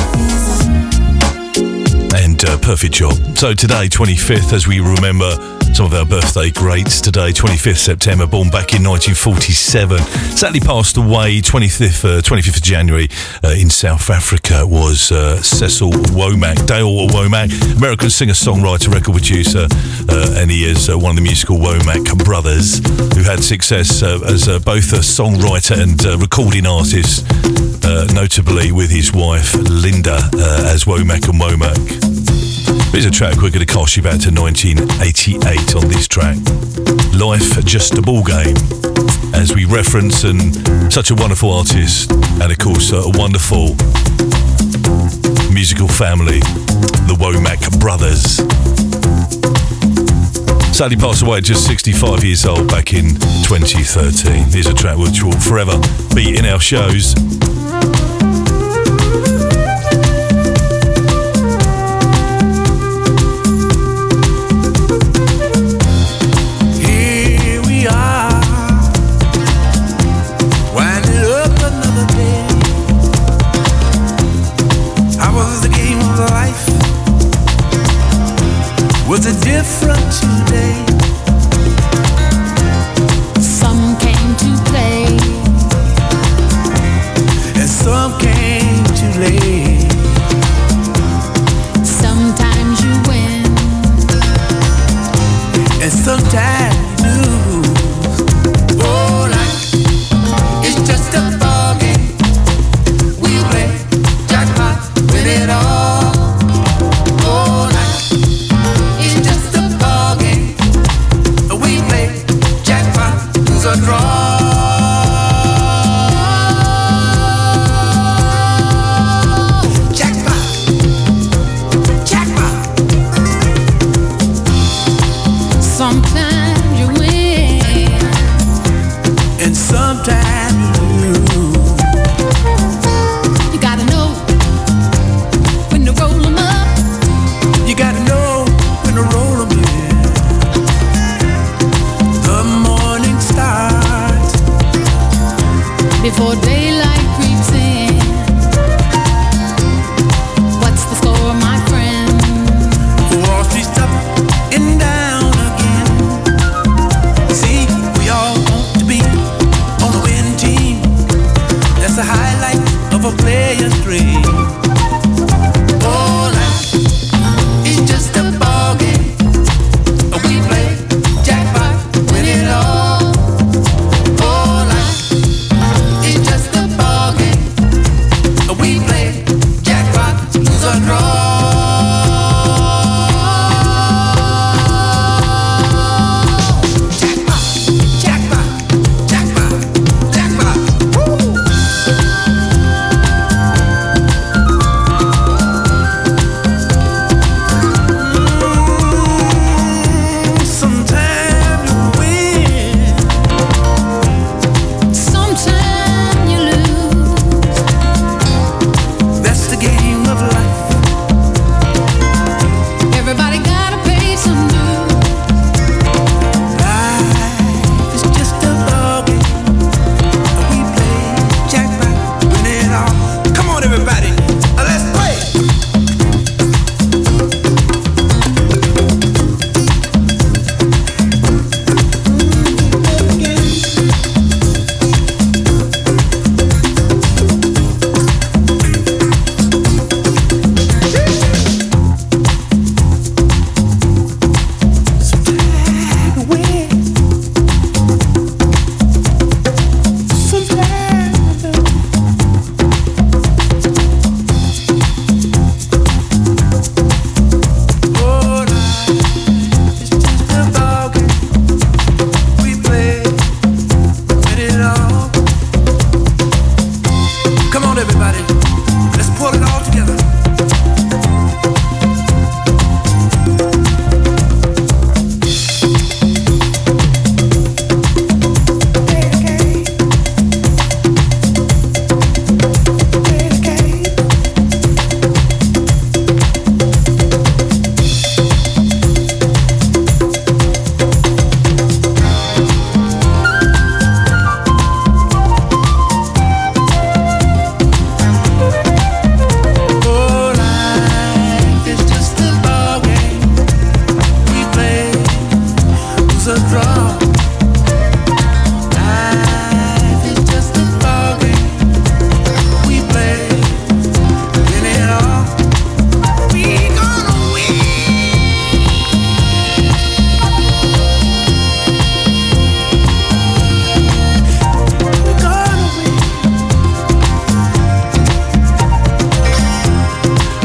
And uh, perfect job. So today, 25th, as we remember some of our birthday greats today, 25th September, born back in 1947. Sadly passed away 25th, uh, 25th of January uh, in South Africa was uh, Cecil Womack, Dale Womack, American singer-songwriter, record producer, uh, and he is uh, one of the musical Womack brothers who had success uh, as both a songwriter and recording artist, notably with his wife Linda as Womack and Womack. Here's a track we're going to cast you back to 1988 on this track. Life Just a Ball Game. As we reference and such a wonderful artist and of course a wonderful musical family, the Womack brothers. Sadly passed away just 65 years old back in 2013. Here's a track which will forever be in our shows.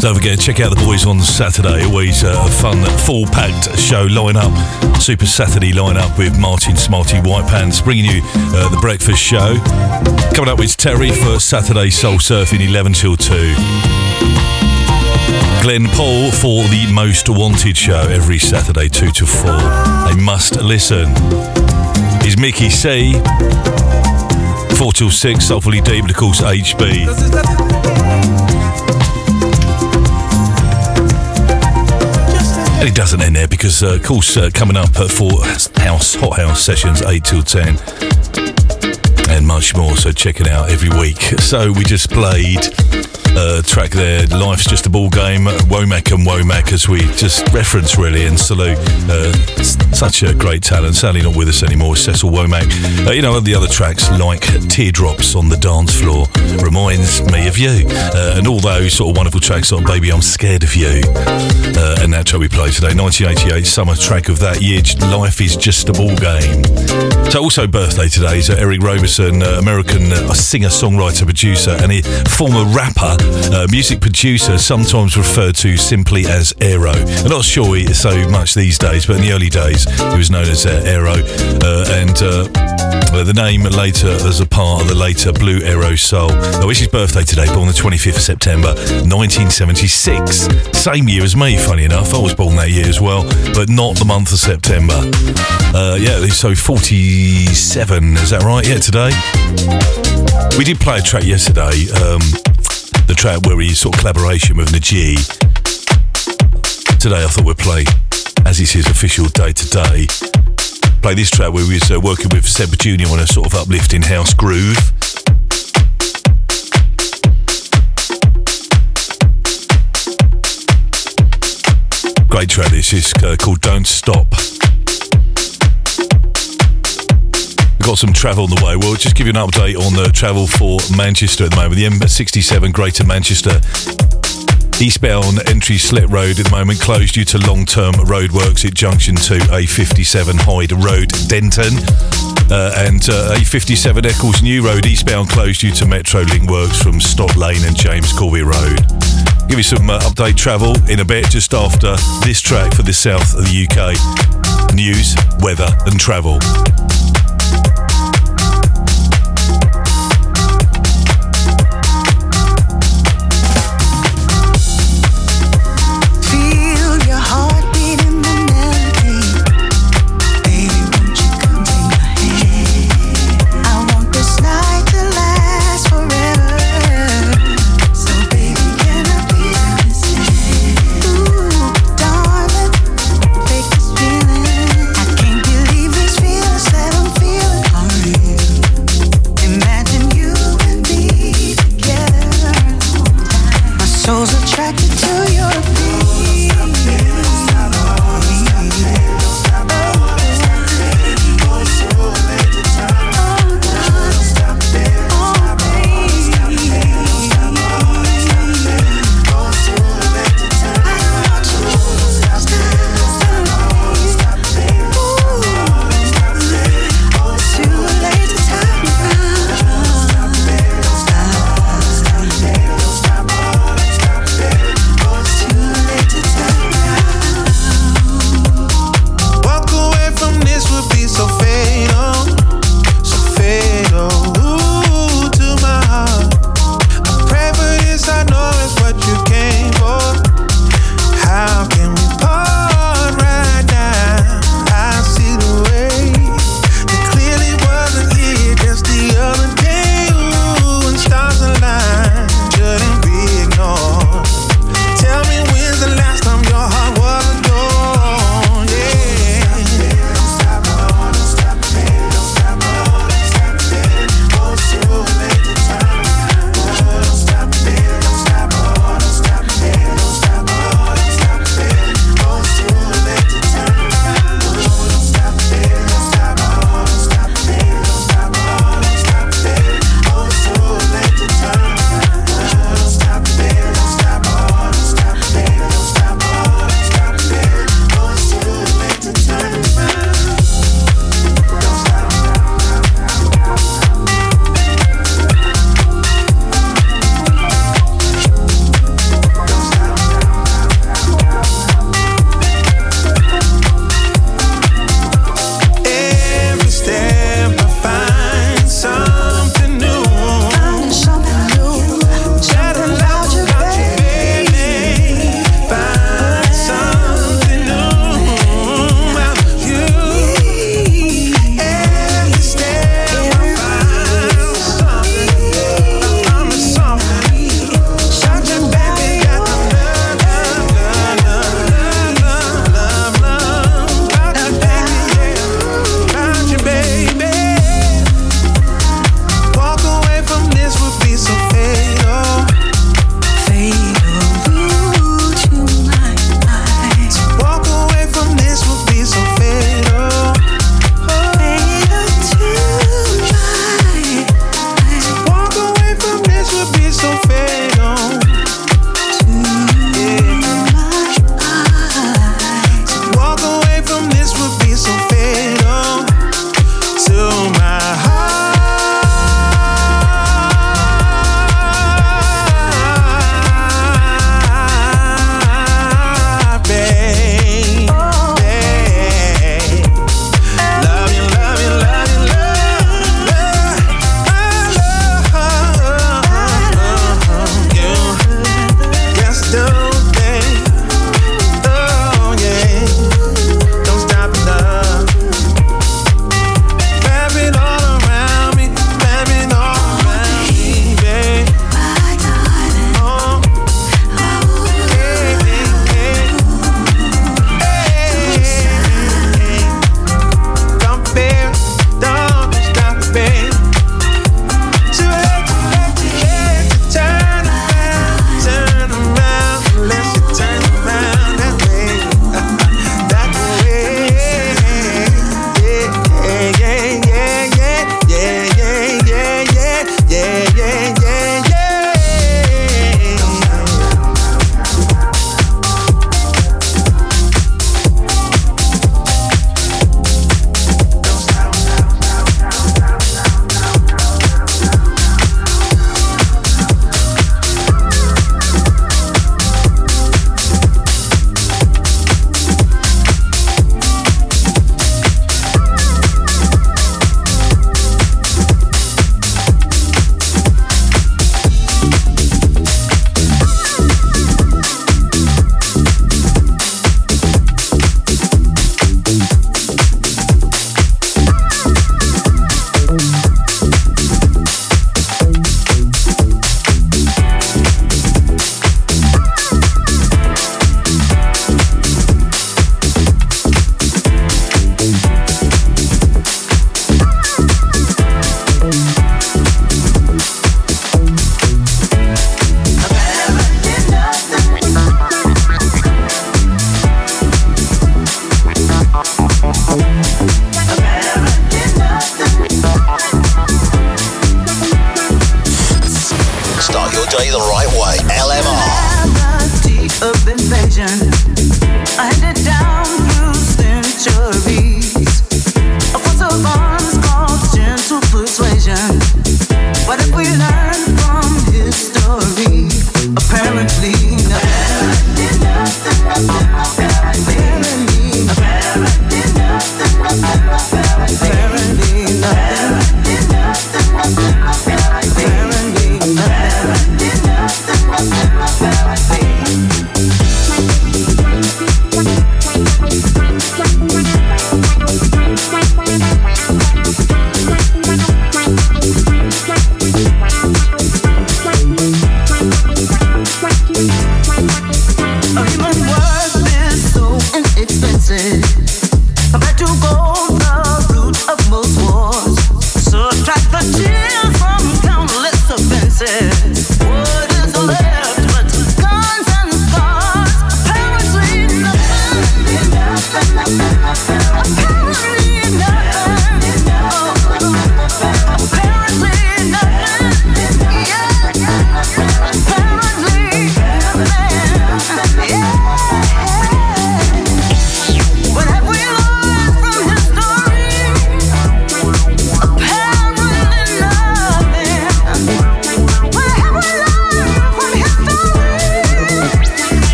Don't forget, check out the boys on Saturday. Always uh, a fun, full packed show line up. Super Saturday line up with Martin Smarty White Pants bringing you uh, the breakfast show. Coming up with Terry for Saturday Soul Surfing 11 till 2. Glenn Paul for the Most Wanted show every Saturday 2 to 4. They must listen. Is Mickey C. 4 till 6, Soulfully Deep, and of course HB. And it doesn't end there because, uh, of course, uh, coming up uh, for House Hot House sessions 8 till 10. and much more. So check it out every week. So we just played a track there, Life's Just a Ball Game, Womack and Womack, as we just reference really and salute uh, such a great talent. Sadly not with us anymore, Cecil Womack. Uh, you know, the other tracks like Teardrops on the Dance Floor reminds me of you. Uh, and all those sort of wonderful tracks like Baby I'm Scared of You. Uh, and that track we played today, 1988 summer track of that year, Life is Just a Ball Game. So also birthday today is uh, Eric Roberson, uh, American uh, singer, songwriter, producer, and former rapper, uh, music producer, sometimes referred to simply as Erro. I'm not sure he so much these days, but in the early days he was known as uh, Erro, uh, and uh, uh, the name later as a part of the later Blue Erro Soul. Which his birthday today, born the 25th of September, 1976. Same year as me, funny enough. I was born that year as well, but not the month of September. Uh, yeah, so 47, is that right? Yeah, today. We did play a track yesterday, um, the track where he sort of collaboration with Najee. Today I thought we'd play, as it's his official day today, play this track where we was uh, working with Seb Jr. on a sort of uplifting house groove. Great track this is uh, called Don't Stop. Got some travel on the way. We'll just give you an update on the travel for Manchester at the moment. The M67 Greater Manchester eastbound entry Slit Road at the moment closed due to long-term roadworks at junction 2 A57 Hyde Road, Denton. Uh, and uh, A57 Eccles New Road eastbound closed due to Metrolink works from Stott Lane and James Corbett Road. Give you some uh, update travel in a bit just after this track for the south of the UK. News, weather and travel thank you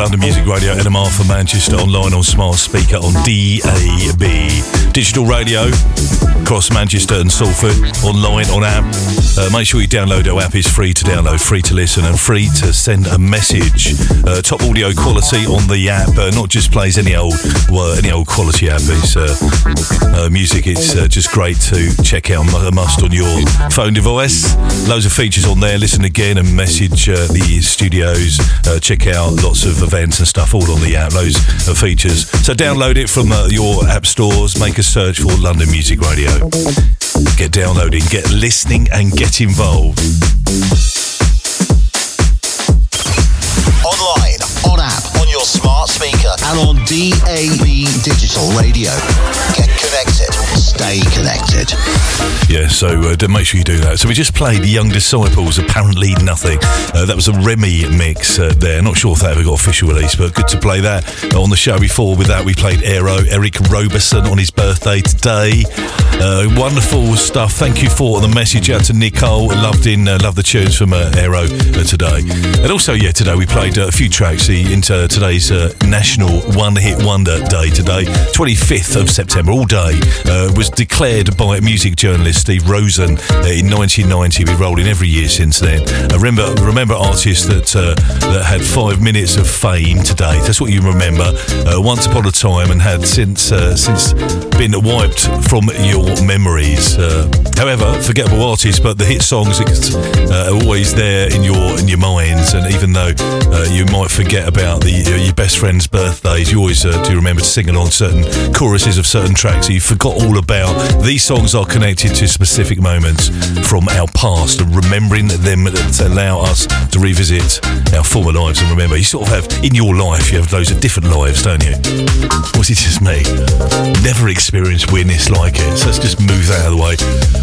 London Music Radio, LMR for Manchester, online on smart speaker on DAB. Digital radio across Manchester and Salford, online on app. Uh, make sure you download our app. It's free to download, free to listen, and free to send a message. Uh, top audio quality on the app. Uh, not just plays any old, well, any old quality app. It's uh, uh, music. It's uh, just great to check out. A must on your phone device. Loads of features on there. Listen again and message the studios. Check out lots of events and stuff all on the app. Loads of features. So download it from your app stores. Make a search for London Music Radio. Get downloading, get listening, and get involved. Online, on app, on your smart speaker, and on DAB digital radio. Get connected. Stay connected. Yeah, so uh, make sure you do that. So we just played The Young Disciples, Apparently Nothing. Uh, that was a Remy mix uh, there. Not sure if that ever got official release, but good to play that on the show before. With that, we played Erro, Eric Roberson on his birthday today. Uh, wonderful stuff. Thank you for the message out to Nicole. Loved in, uh, love the tunes from uh, Erro today. And also, yeah, today we played a few tracks into today's National One Hit Wonder Day today, 25th of September, all day. Was declared by music journalist Steve Rosen uh, in 1990. Been rolling every year since then. Uh, remember, remember artists that uh, that had five minutes of fame today. That's what you remember. Uh, once upon a time, and had since uh, since been wiped from your memories. Uh, however, forgettable artists, but the hit songs are always there in your in your minds. And even though you might forget about the your best friend's birthdays, you always do remember to sing along certain choruses of certain tracks you forgot all about. These songs are connected to specific moments from our past, and remembering them to allow us to revisit our former lives. And remember, you sort of have in your life, you have loads of different lives, don't you? Or is it just me? Never experienced weirdness like it. So let's just move that out of the way.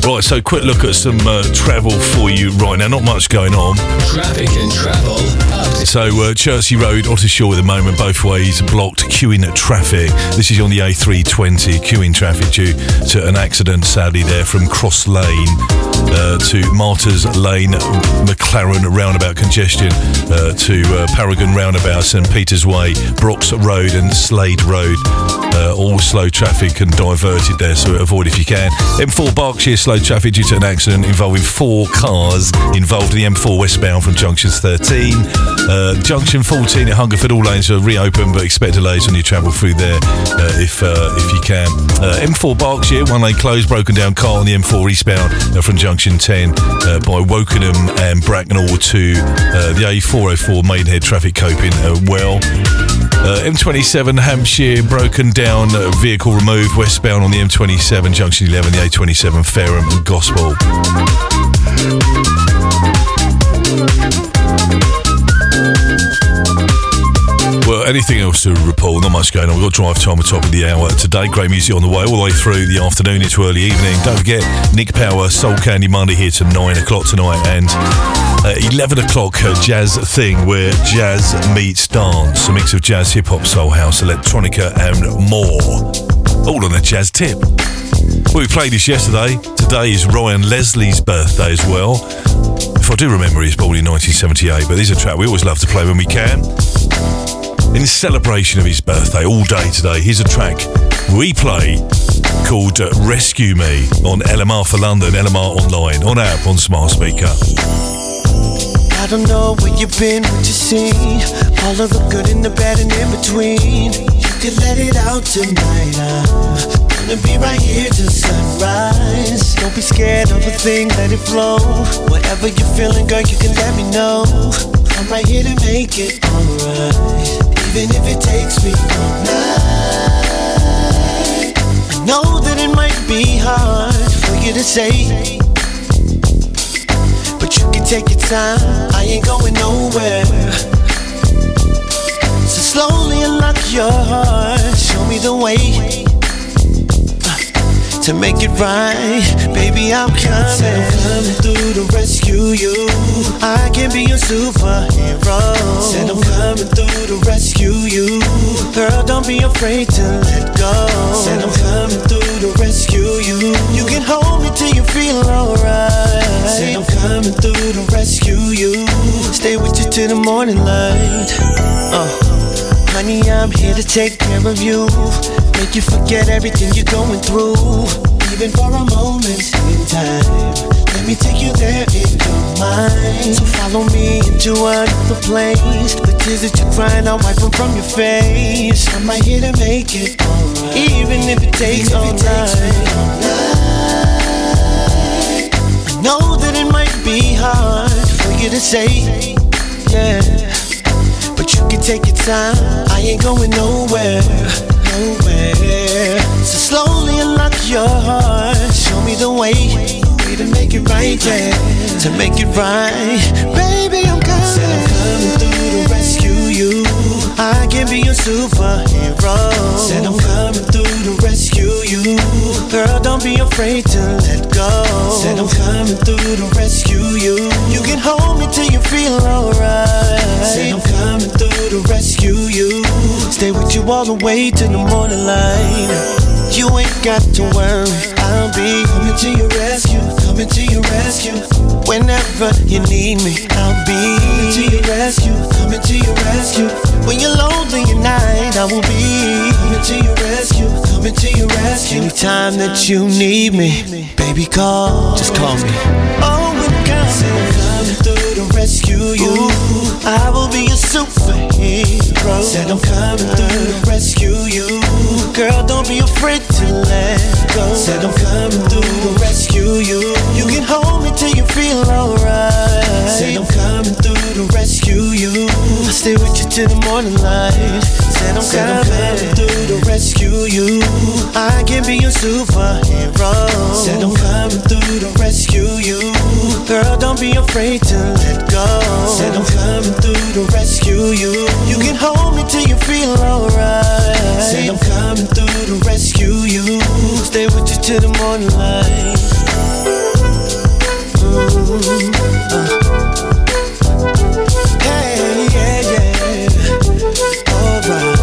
Right, so quick look at some uh, travel for you right now. Not much going on. Traffic and travel So, uh, Chertsey Road, Ottershaw at the moment, both ways blocked, queuing at traffic. This is on the A320, queuing traffic due to an accident, sadly, there from Cross Lane uh, to Martyrs Lane, McLaren roundabout congestion uh, to uh, Paragon roundabout, St Peter's Way, Brox Road, and Slade Road. Uh, all slow traffic and diverted there, so avoid if you can. M4 Berkshire, slow traffic due to an accident involving four cars involved in the M4 westbound from junctions 13. Uh, junction 14 at Hungerford, all lanes are reopened, but expect delays when you travel through there uh, if if you can. Uh, M4 Berkshire, one lane closed, broken down car on the M4 eastbound from junction 10 uh, by Wokingham and Bracknell to uh, the A404 Maidenhead traffic coping well. Uh, M27 Hampshire broken down uh, vehicle removed westbound on the M27 junction 11 the A27 Fareham and Gosport. Anything else to report? Not much going on. We've got drive time at the top of the hour today. Great music on the way all the way through the afternoon into early evening. Don't forget Nick Power, Soul Candy Monday here to 9 o'clock tonight and uh, 11 o'clock uh, Jazz Thing where jazz meets dance. A mix of jazz, hip hop, soul house, electronica and more. All on a jazz tip. Well, we played this yesterday. Today is Ryan Leslie's birthday as well. If I do remember, he was born in 1978, but this is a track we always love to play when we can. In celebration of his birthday, all day today, here's a track we play called Rescue Me on LMR for London, LMR Online, on app, on smart speaker. I don't know where you've been, what you seen. All of the good and the bad and in between. You can let it out tonight. I'm gonna be right here till sunrise. Don't be scared of a thing, let it flow. Whatever you're feeling, girl, you can let me know. I'm right here to make it alright. Even if it takes me all night. I know that it might be hard for you to say. But you can take your time, I ain't going nowhere. So slowly unlock your heart, show me the way to make it right. Baby, I'm coming. I'm coming through to rescue you. I can be your superhero. Said I'm coming through to rescue you. Girl, don't be afraid to let go. Said I'm coming through to rescue you. You can hold me till you feel alright. Said I'm coming through to rescue you. Stay with you till the morning light. Uh, honey, I'm here to take care of you. Make you forget everything you're going through. Even for a moment in time. Let me take you there in your mind. So follow me into another place. The tears that you're crying, I'll wipe them from your face. I'm right here to make it alright. Even if it takes all night. I know that it might be hard for you to say, yeah. But you can take your time. I ain't going nowhere, nowhere. So slowly unlock your heart. Show me the way, way to make it right, yeah. To make it right, baby, I'm coming. Said I'm coming through to rescue you. I can be your superhero. Said I'm coming through to rescue you. Girl, don't be afraid to let go. Said I'm coming through to rescue you. You can hold me till you feel alright. Said I'm coming through to rescue you. Stay with you all the way to the morning light. You ain't got to worry. I'll be coming to your rescue, coming to your rescue. Whenever you need me, I'll be coming to your rescue, coming to your rescue. When you're lonely at night, I will be coming to your rescue, coming to your rescue. Anytime that you need me, baby, call. Just call me. Oh, I'm coming, coming through to rescue you. I will be your superhero. Said I'm coming through to rescue you. Girl, don't be afraid to let go. Said I'm coming through to rescue you. You can hold me till you feel alright. Said I'm coming through to rescue you. I'll stay with you till the morning light. Said I'm coming through to rescue you. I can be your superhero. Said I'm coming through to rescue you. Girl, don't be afraid to let go. Said I'm coming through to rescue you. You can hold me till you feel alright. Said I'm coming through to rescue you. Stay with you till the morning light. Mm, uh. Coming.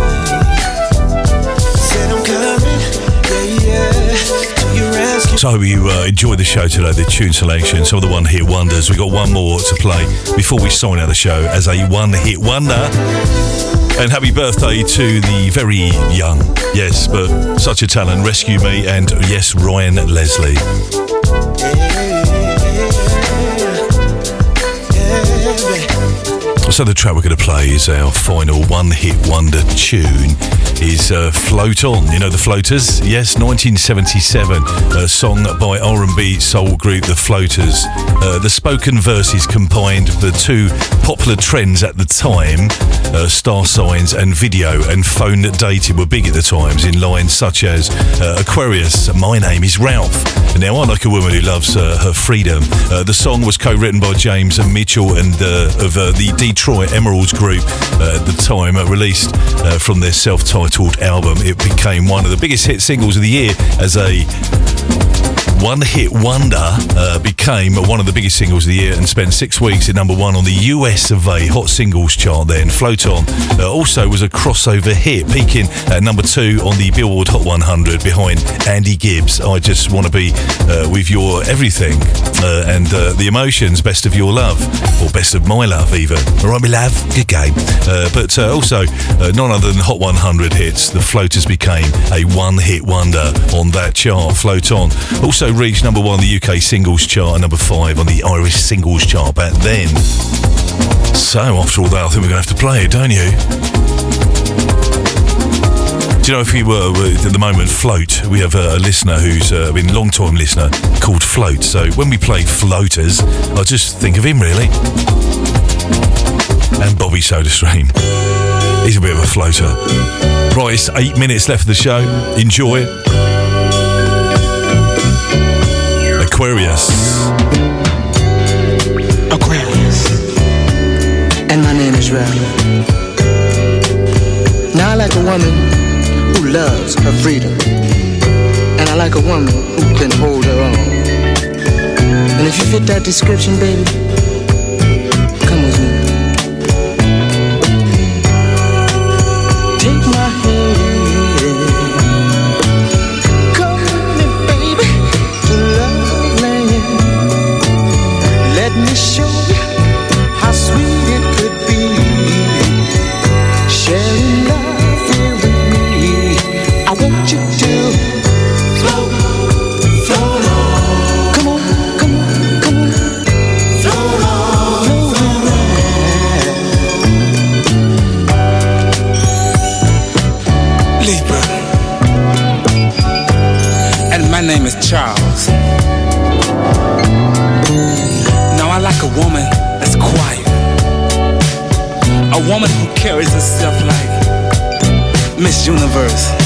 So I hope you uh, enjoyed the show today, the tune selection, some of the one hit wonders. We've got one more to play before we sign out the show as a one hit wonder. And happy birthday to the very young, yes, but such a talent, Rescue Me, and yes, Ryan Leslie. So the track we're going to play is our final one-hit wonder tune. Is uh, "Float On"? You know the Floaters? Yes, 1977, a song by R&B soul group The Floaters. Uh, the spoken verses combined the two popular trends at the time: uh, star signs and video, and phone dating were big at the times. In lines such as uh, "Aquarius," "My name is Ralph." Now I like a woman who loves uh, her freedom. Uh, the song was co-written by James and Mitchell and uh, of uh, the Detroit Emeralds group uh, at the time, released from their self-titled album. It became one of the biggest hit singles of the year as a one hit wonder uh, became one of the biggest singles of the year and spent six weeks at number one on the US of A Hot Singles chart then. Float On uh, also was a crossover hit, peaking at number two on the Billboard Hot 100 behind Andy Gibbs. I just want to be uh, with your everything uh, and uh, the emotions, best of your love, or best of my love, even. All right, my love, good game. Uh, but also, none other than Hot 100 hits, the Floaters became a one hit wonder on that chart. Float On also reached number one on the UK singles chart and number five on the Irish singles chart back then. So, after all that, I think we're going to have to play it, don't you? Do you know if we were at the moment float? We have a, listener who's uh, been a long time listener called Float. So when we play floaters, I just think of him really, and Bobby SodaStream. He's a bit of a floater. Right, it's eight minutes left of the show. Enjoy it. Aquarius. Aquarius. And my name is Ralph. Now I like a woman who loves her freedom. And I like a woman who can hold her own. And if you fit that description, baby, Miss Universe.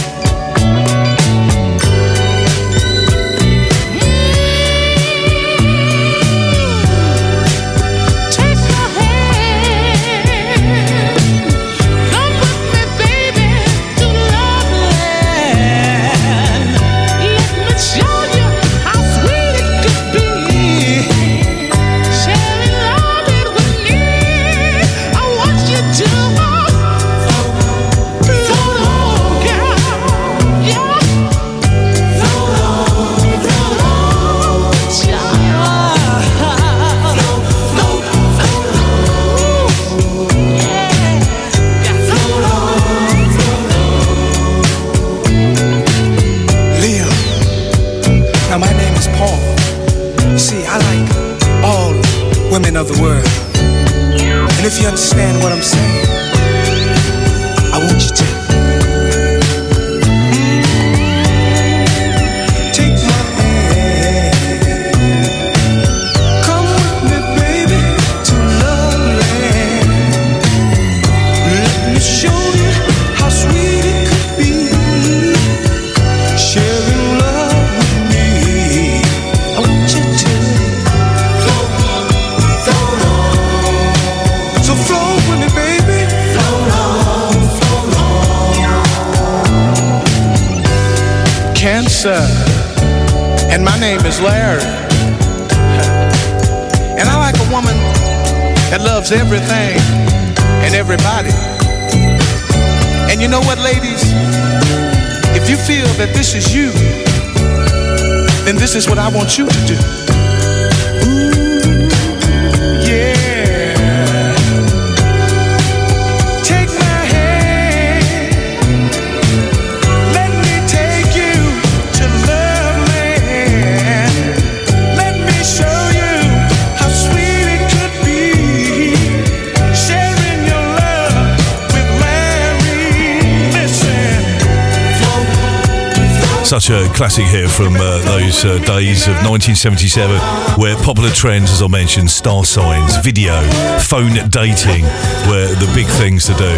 Those uh, days of 1977 where popular trends, as I mentioned, star signs, video, phone dating were the big things to do.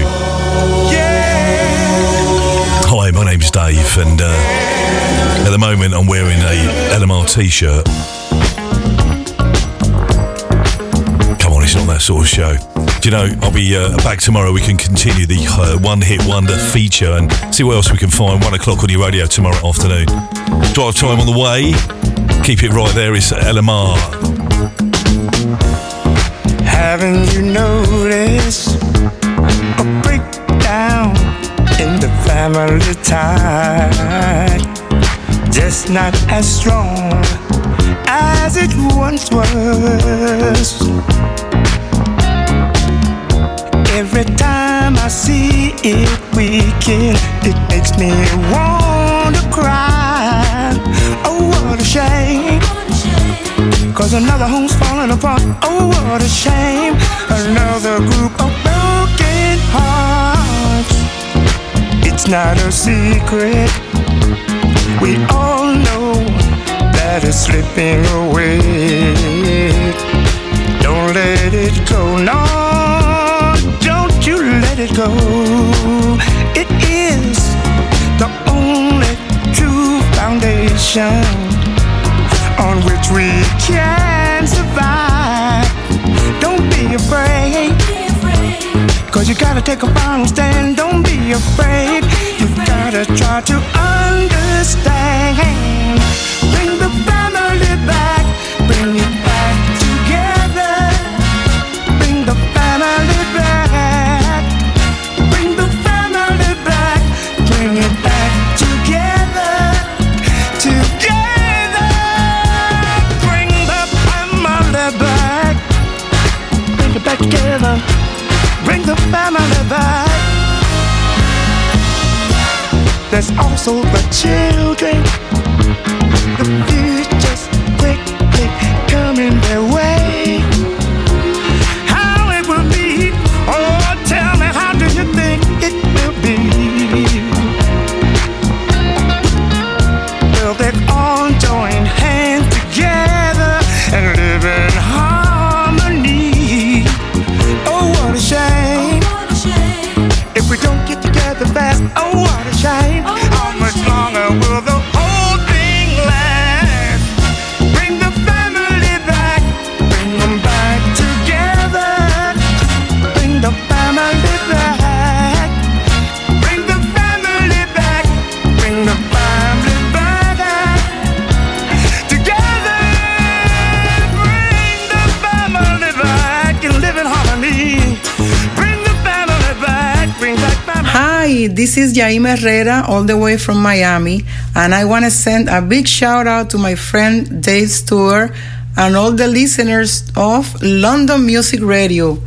Hi, my name's Dave, and uh, at the moment I'm wearing a LMR t shirt. Come on, it's not that sort of show. Do you know, I'll be uh, back tomorrow. We can continue the uh, one hit wonder feature and see what else we can find. One o'clock on your radio tomorrow afternoon. Drive time on the way. Keep it right there. It's LMR. Haven't you noticed a breakdown in the family tie? Just not as strong as it once was. Every time I see it weaken, it makes me want to cry. Oh, what a shame. Cause another home's falling apart. Oh, what a shame. Another group of broken hearts. It's not a secret. We all know that it's slipping away. Don't let it go. No, it go. It is the only true foundation on which we can survive. Don't be afraid. Cause you gotta take a final stand. Don't be afraid. You gotta try to understand. Bring the family back. Family back. There's also the children. The future's quickly coming their way. This is Jaime Herrera, all the way from Miami, and I want to send a big shout out to my friend Dave Stewart and all the listeners of London Music Radio.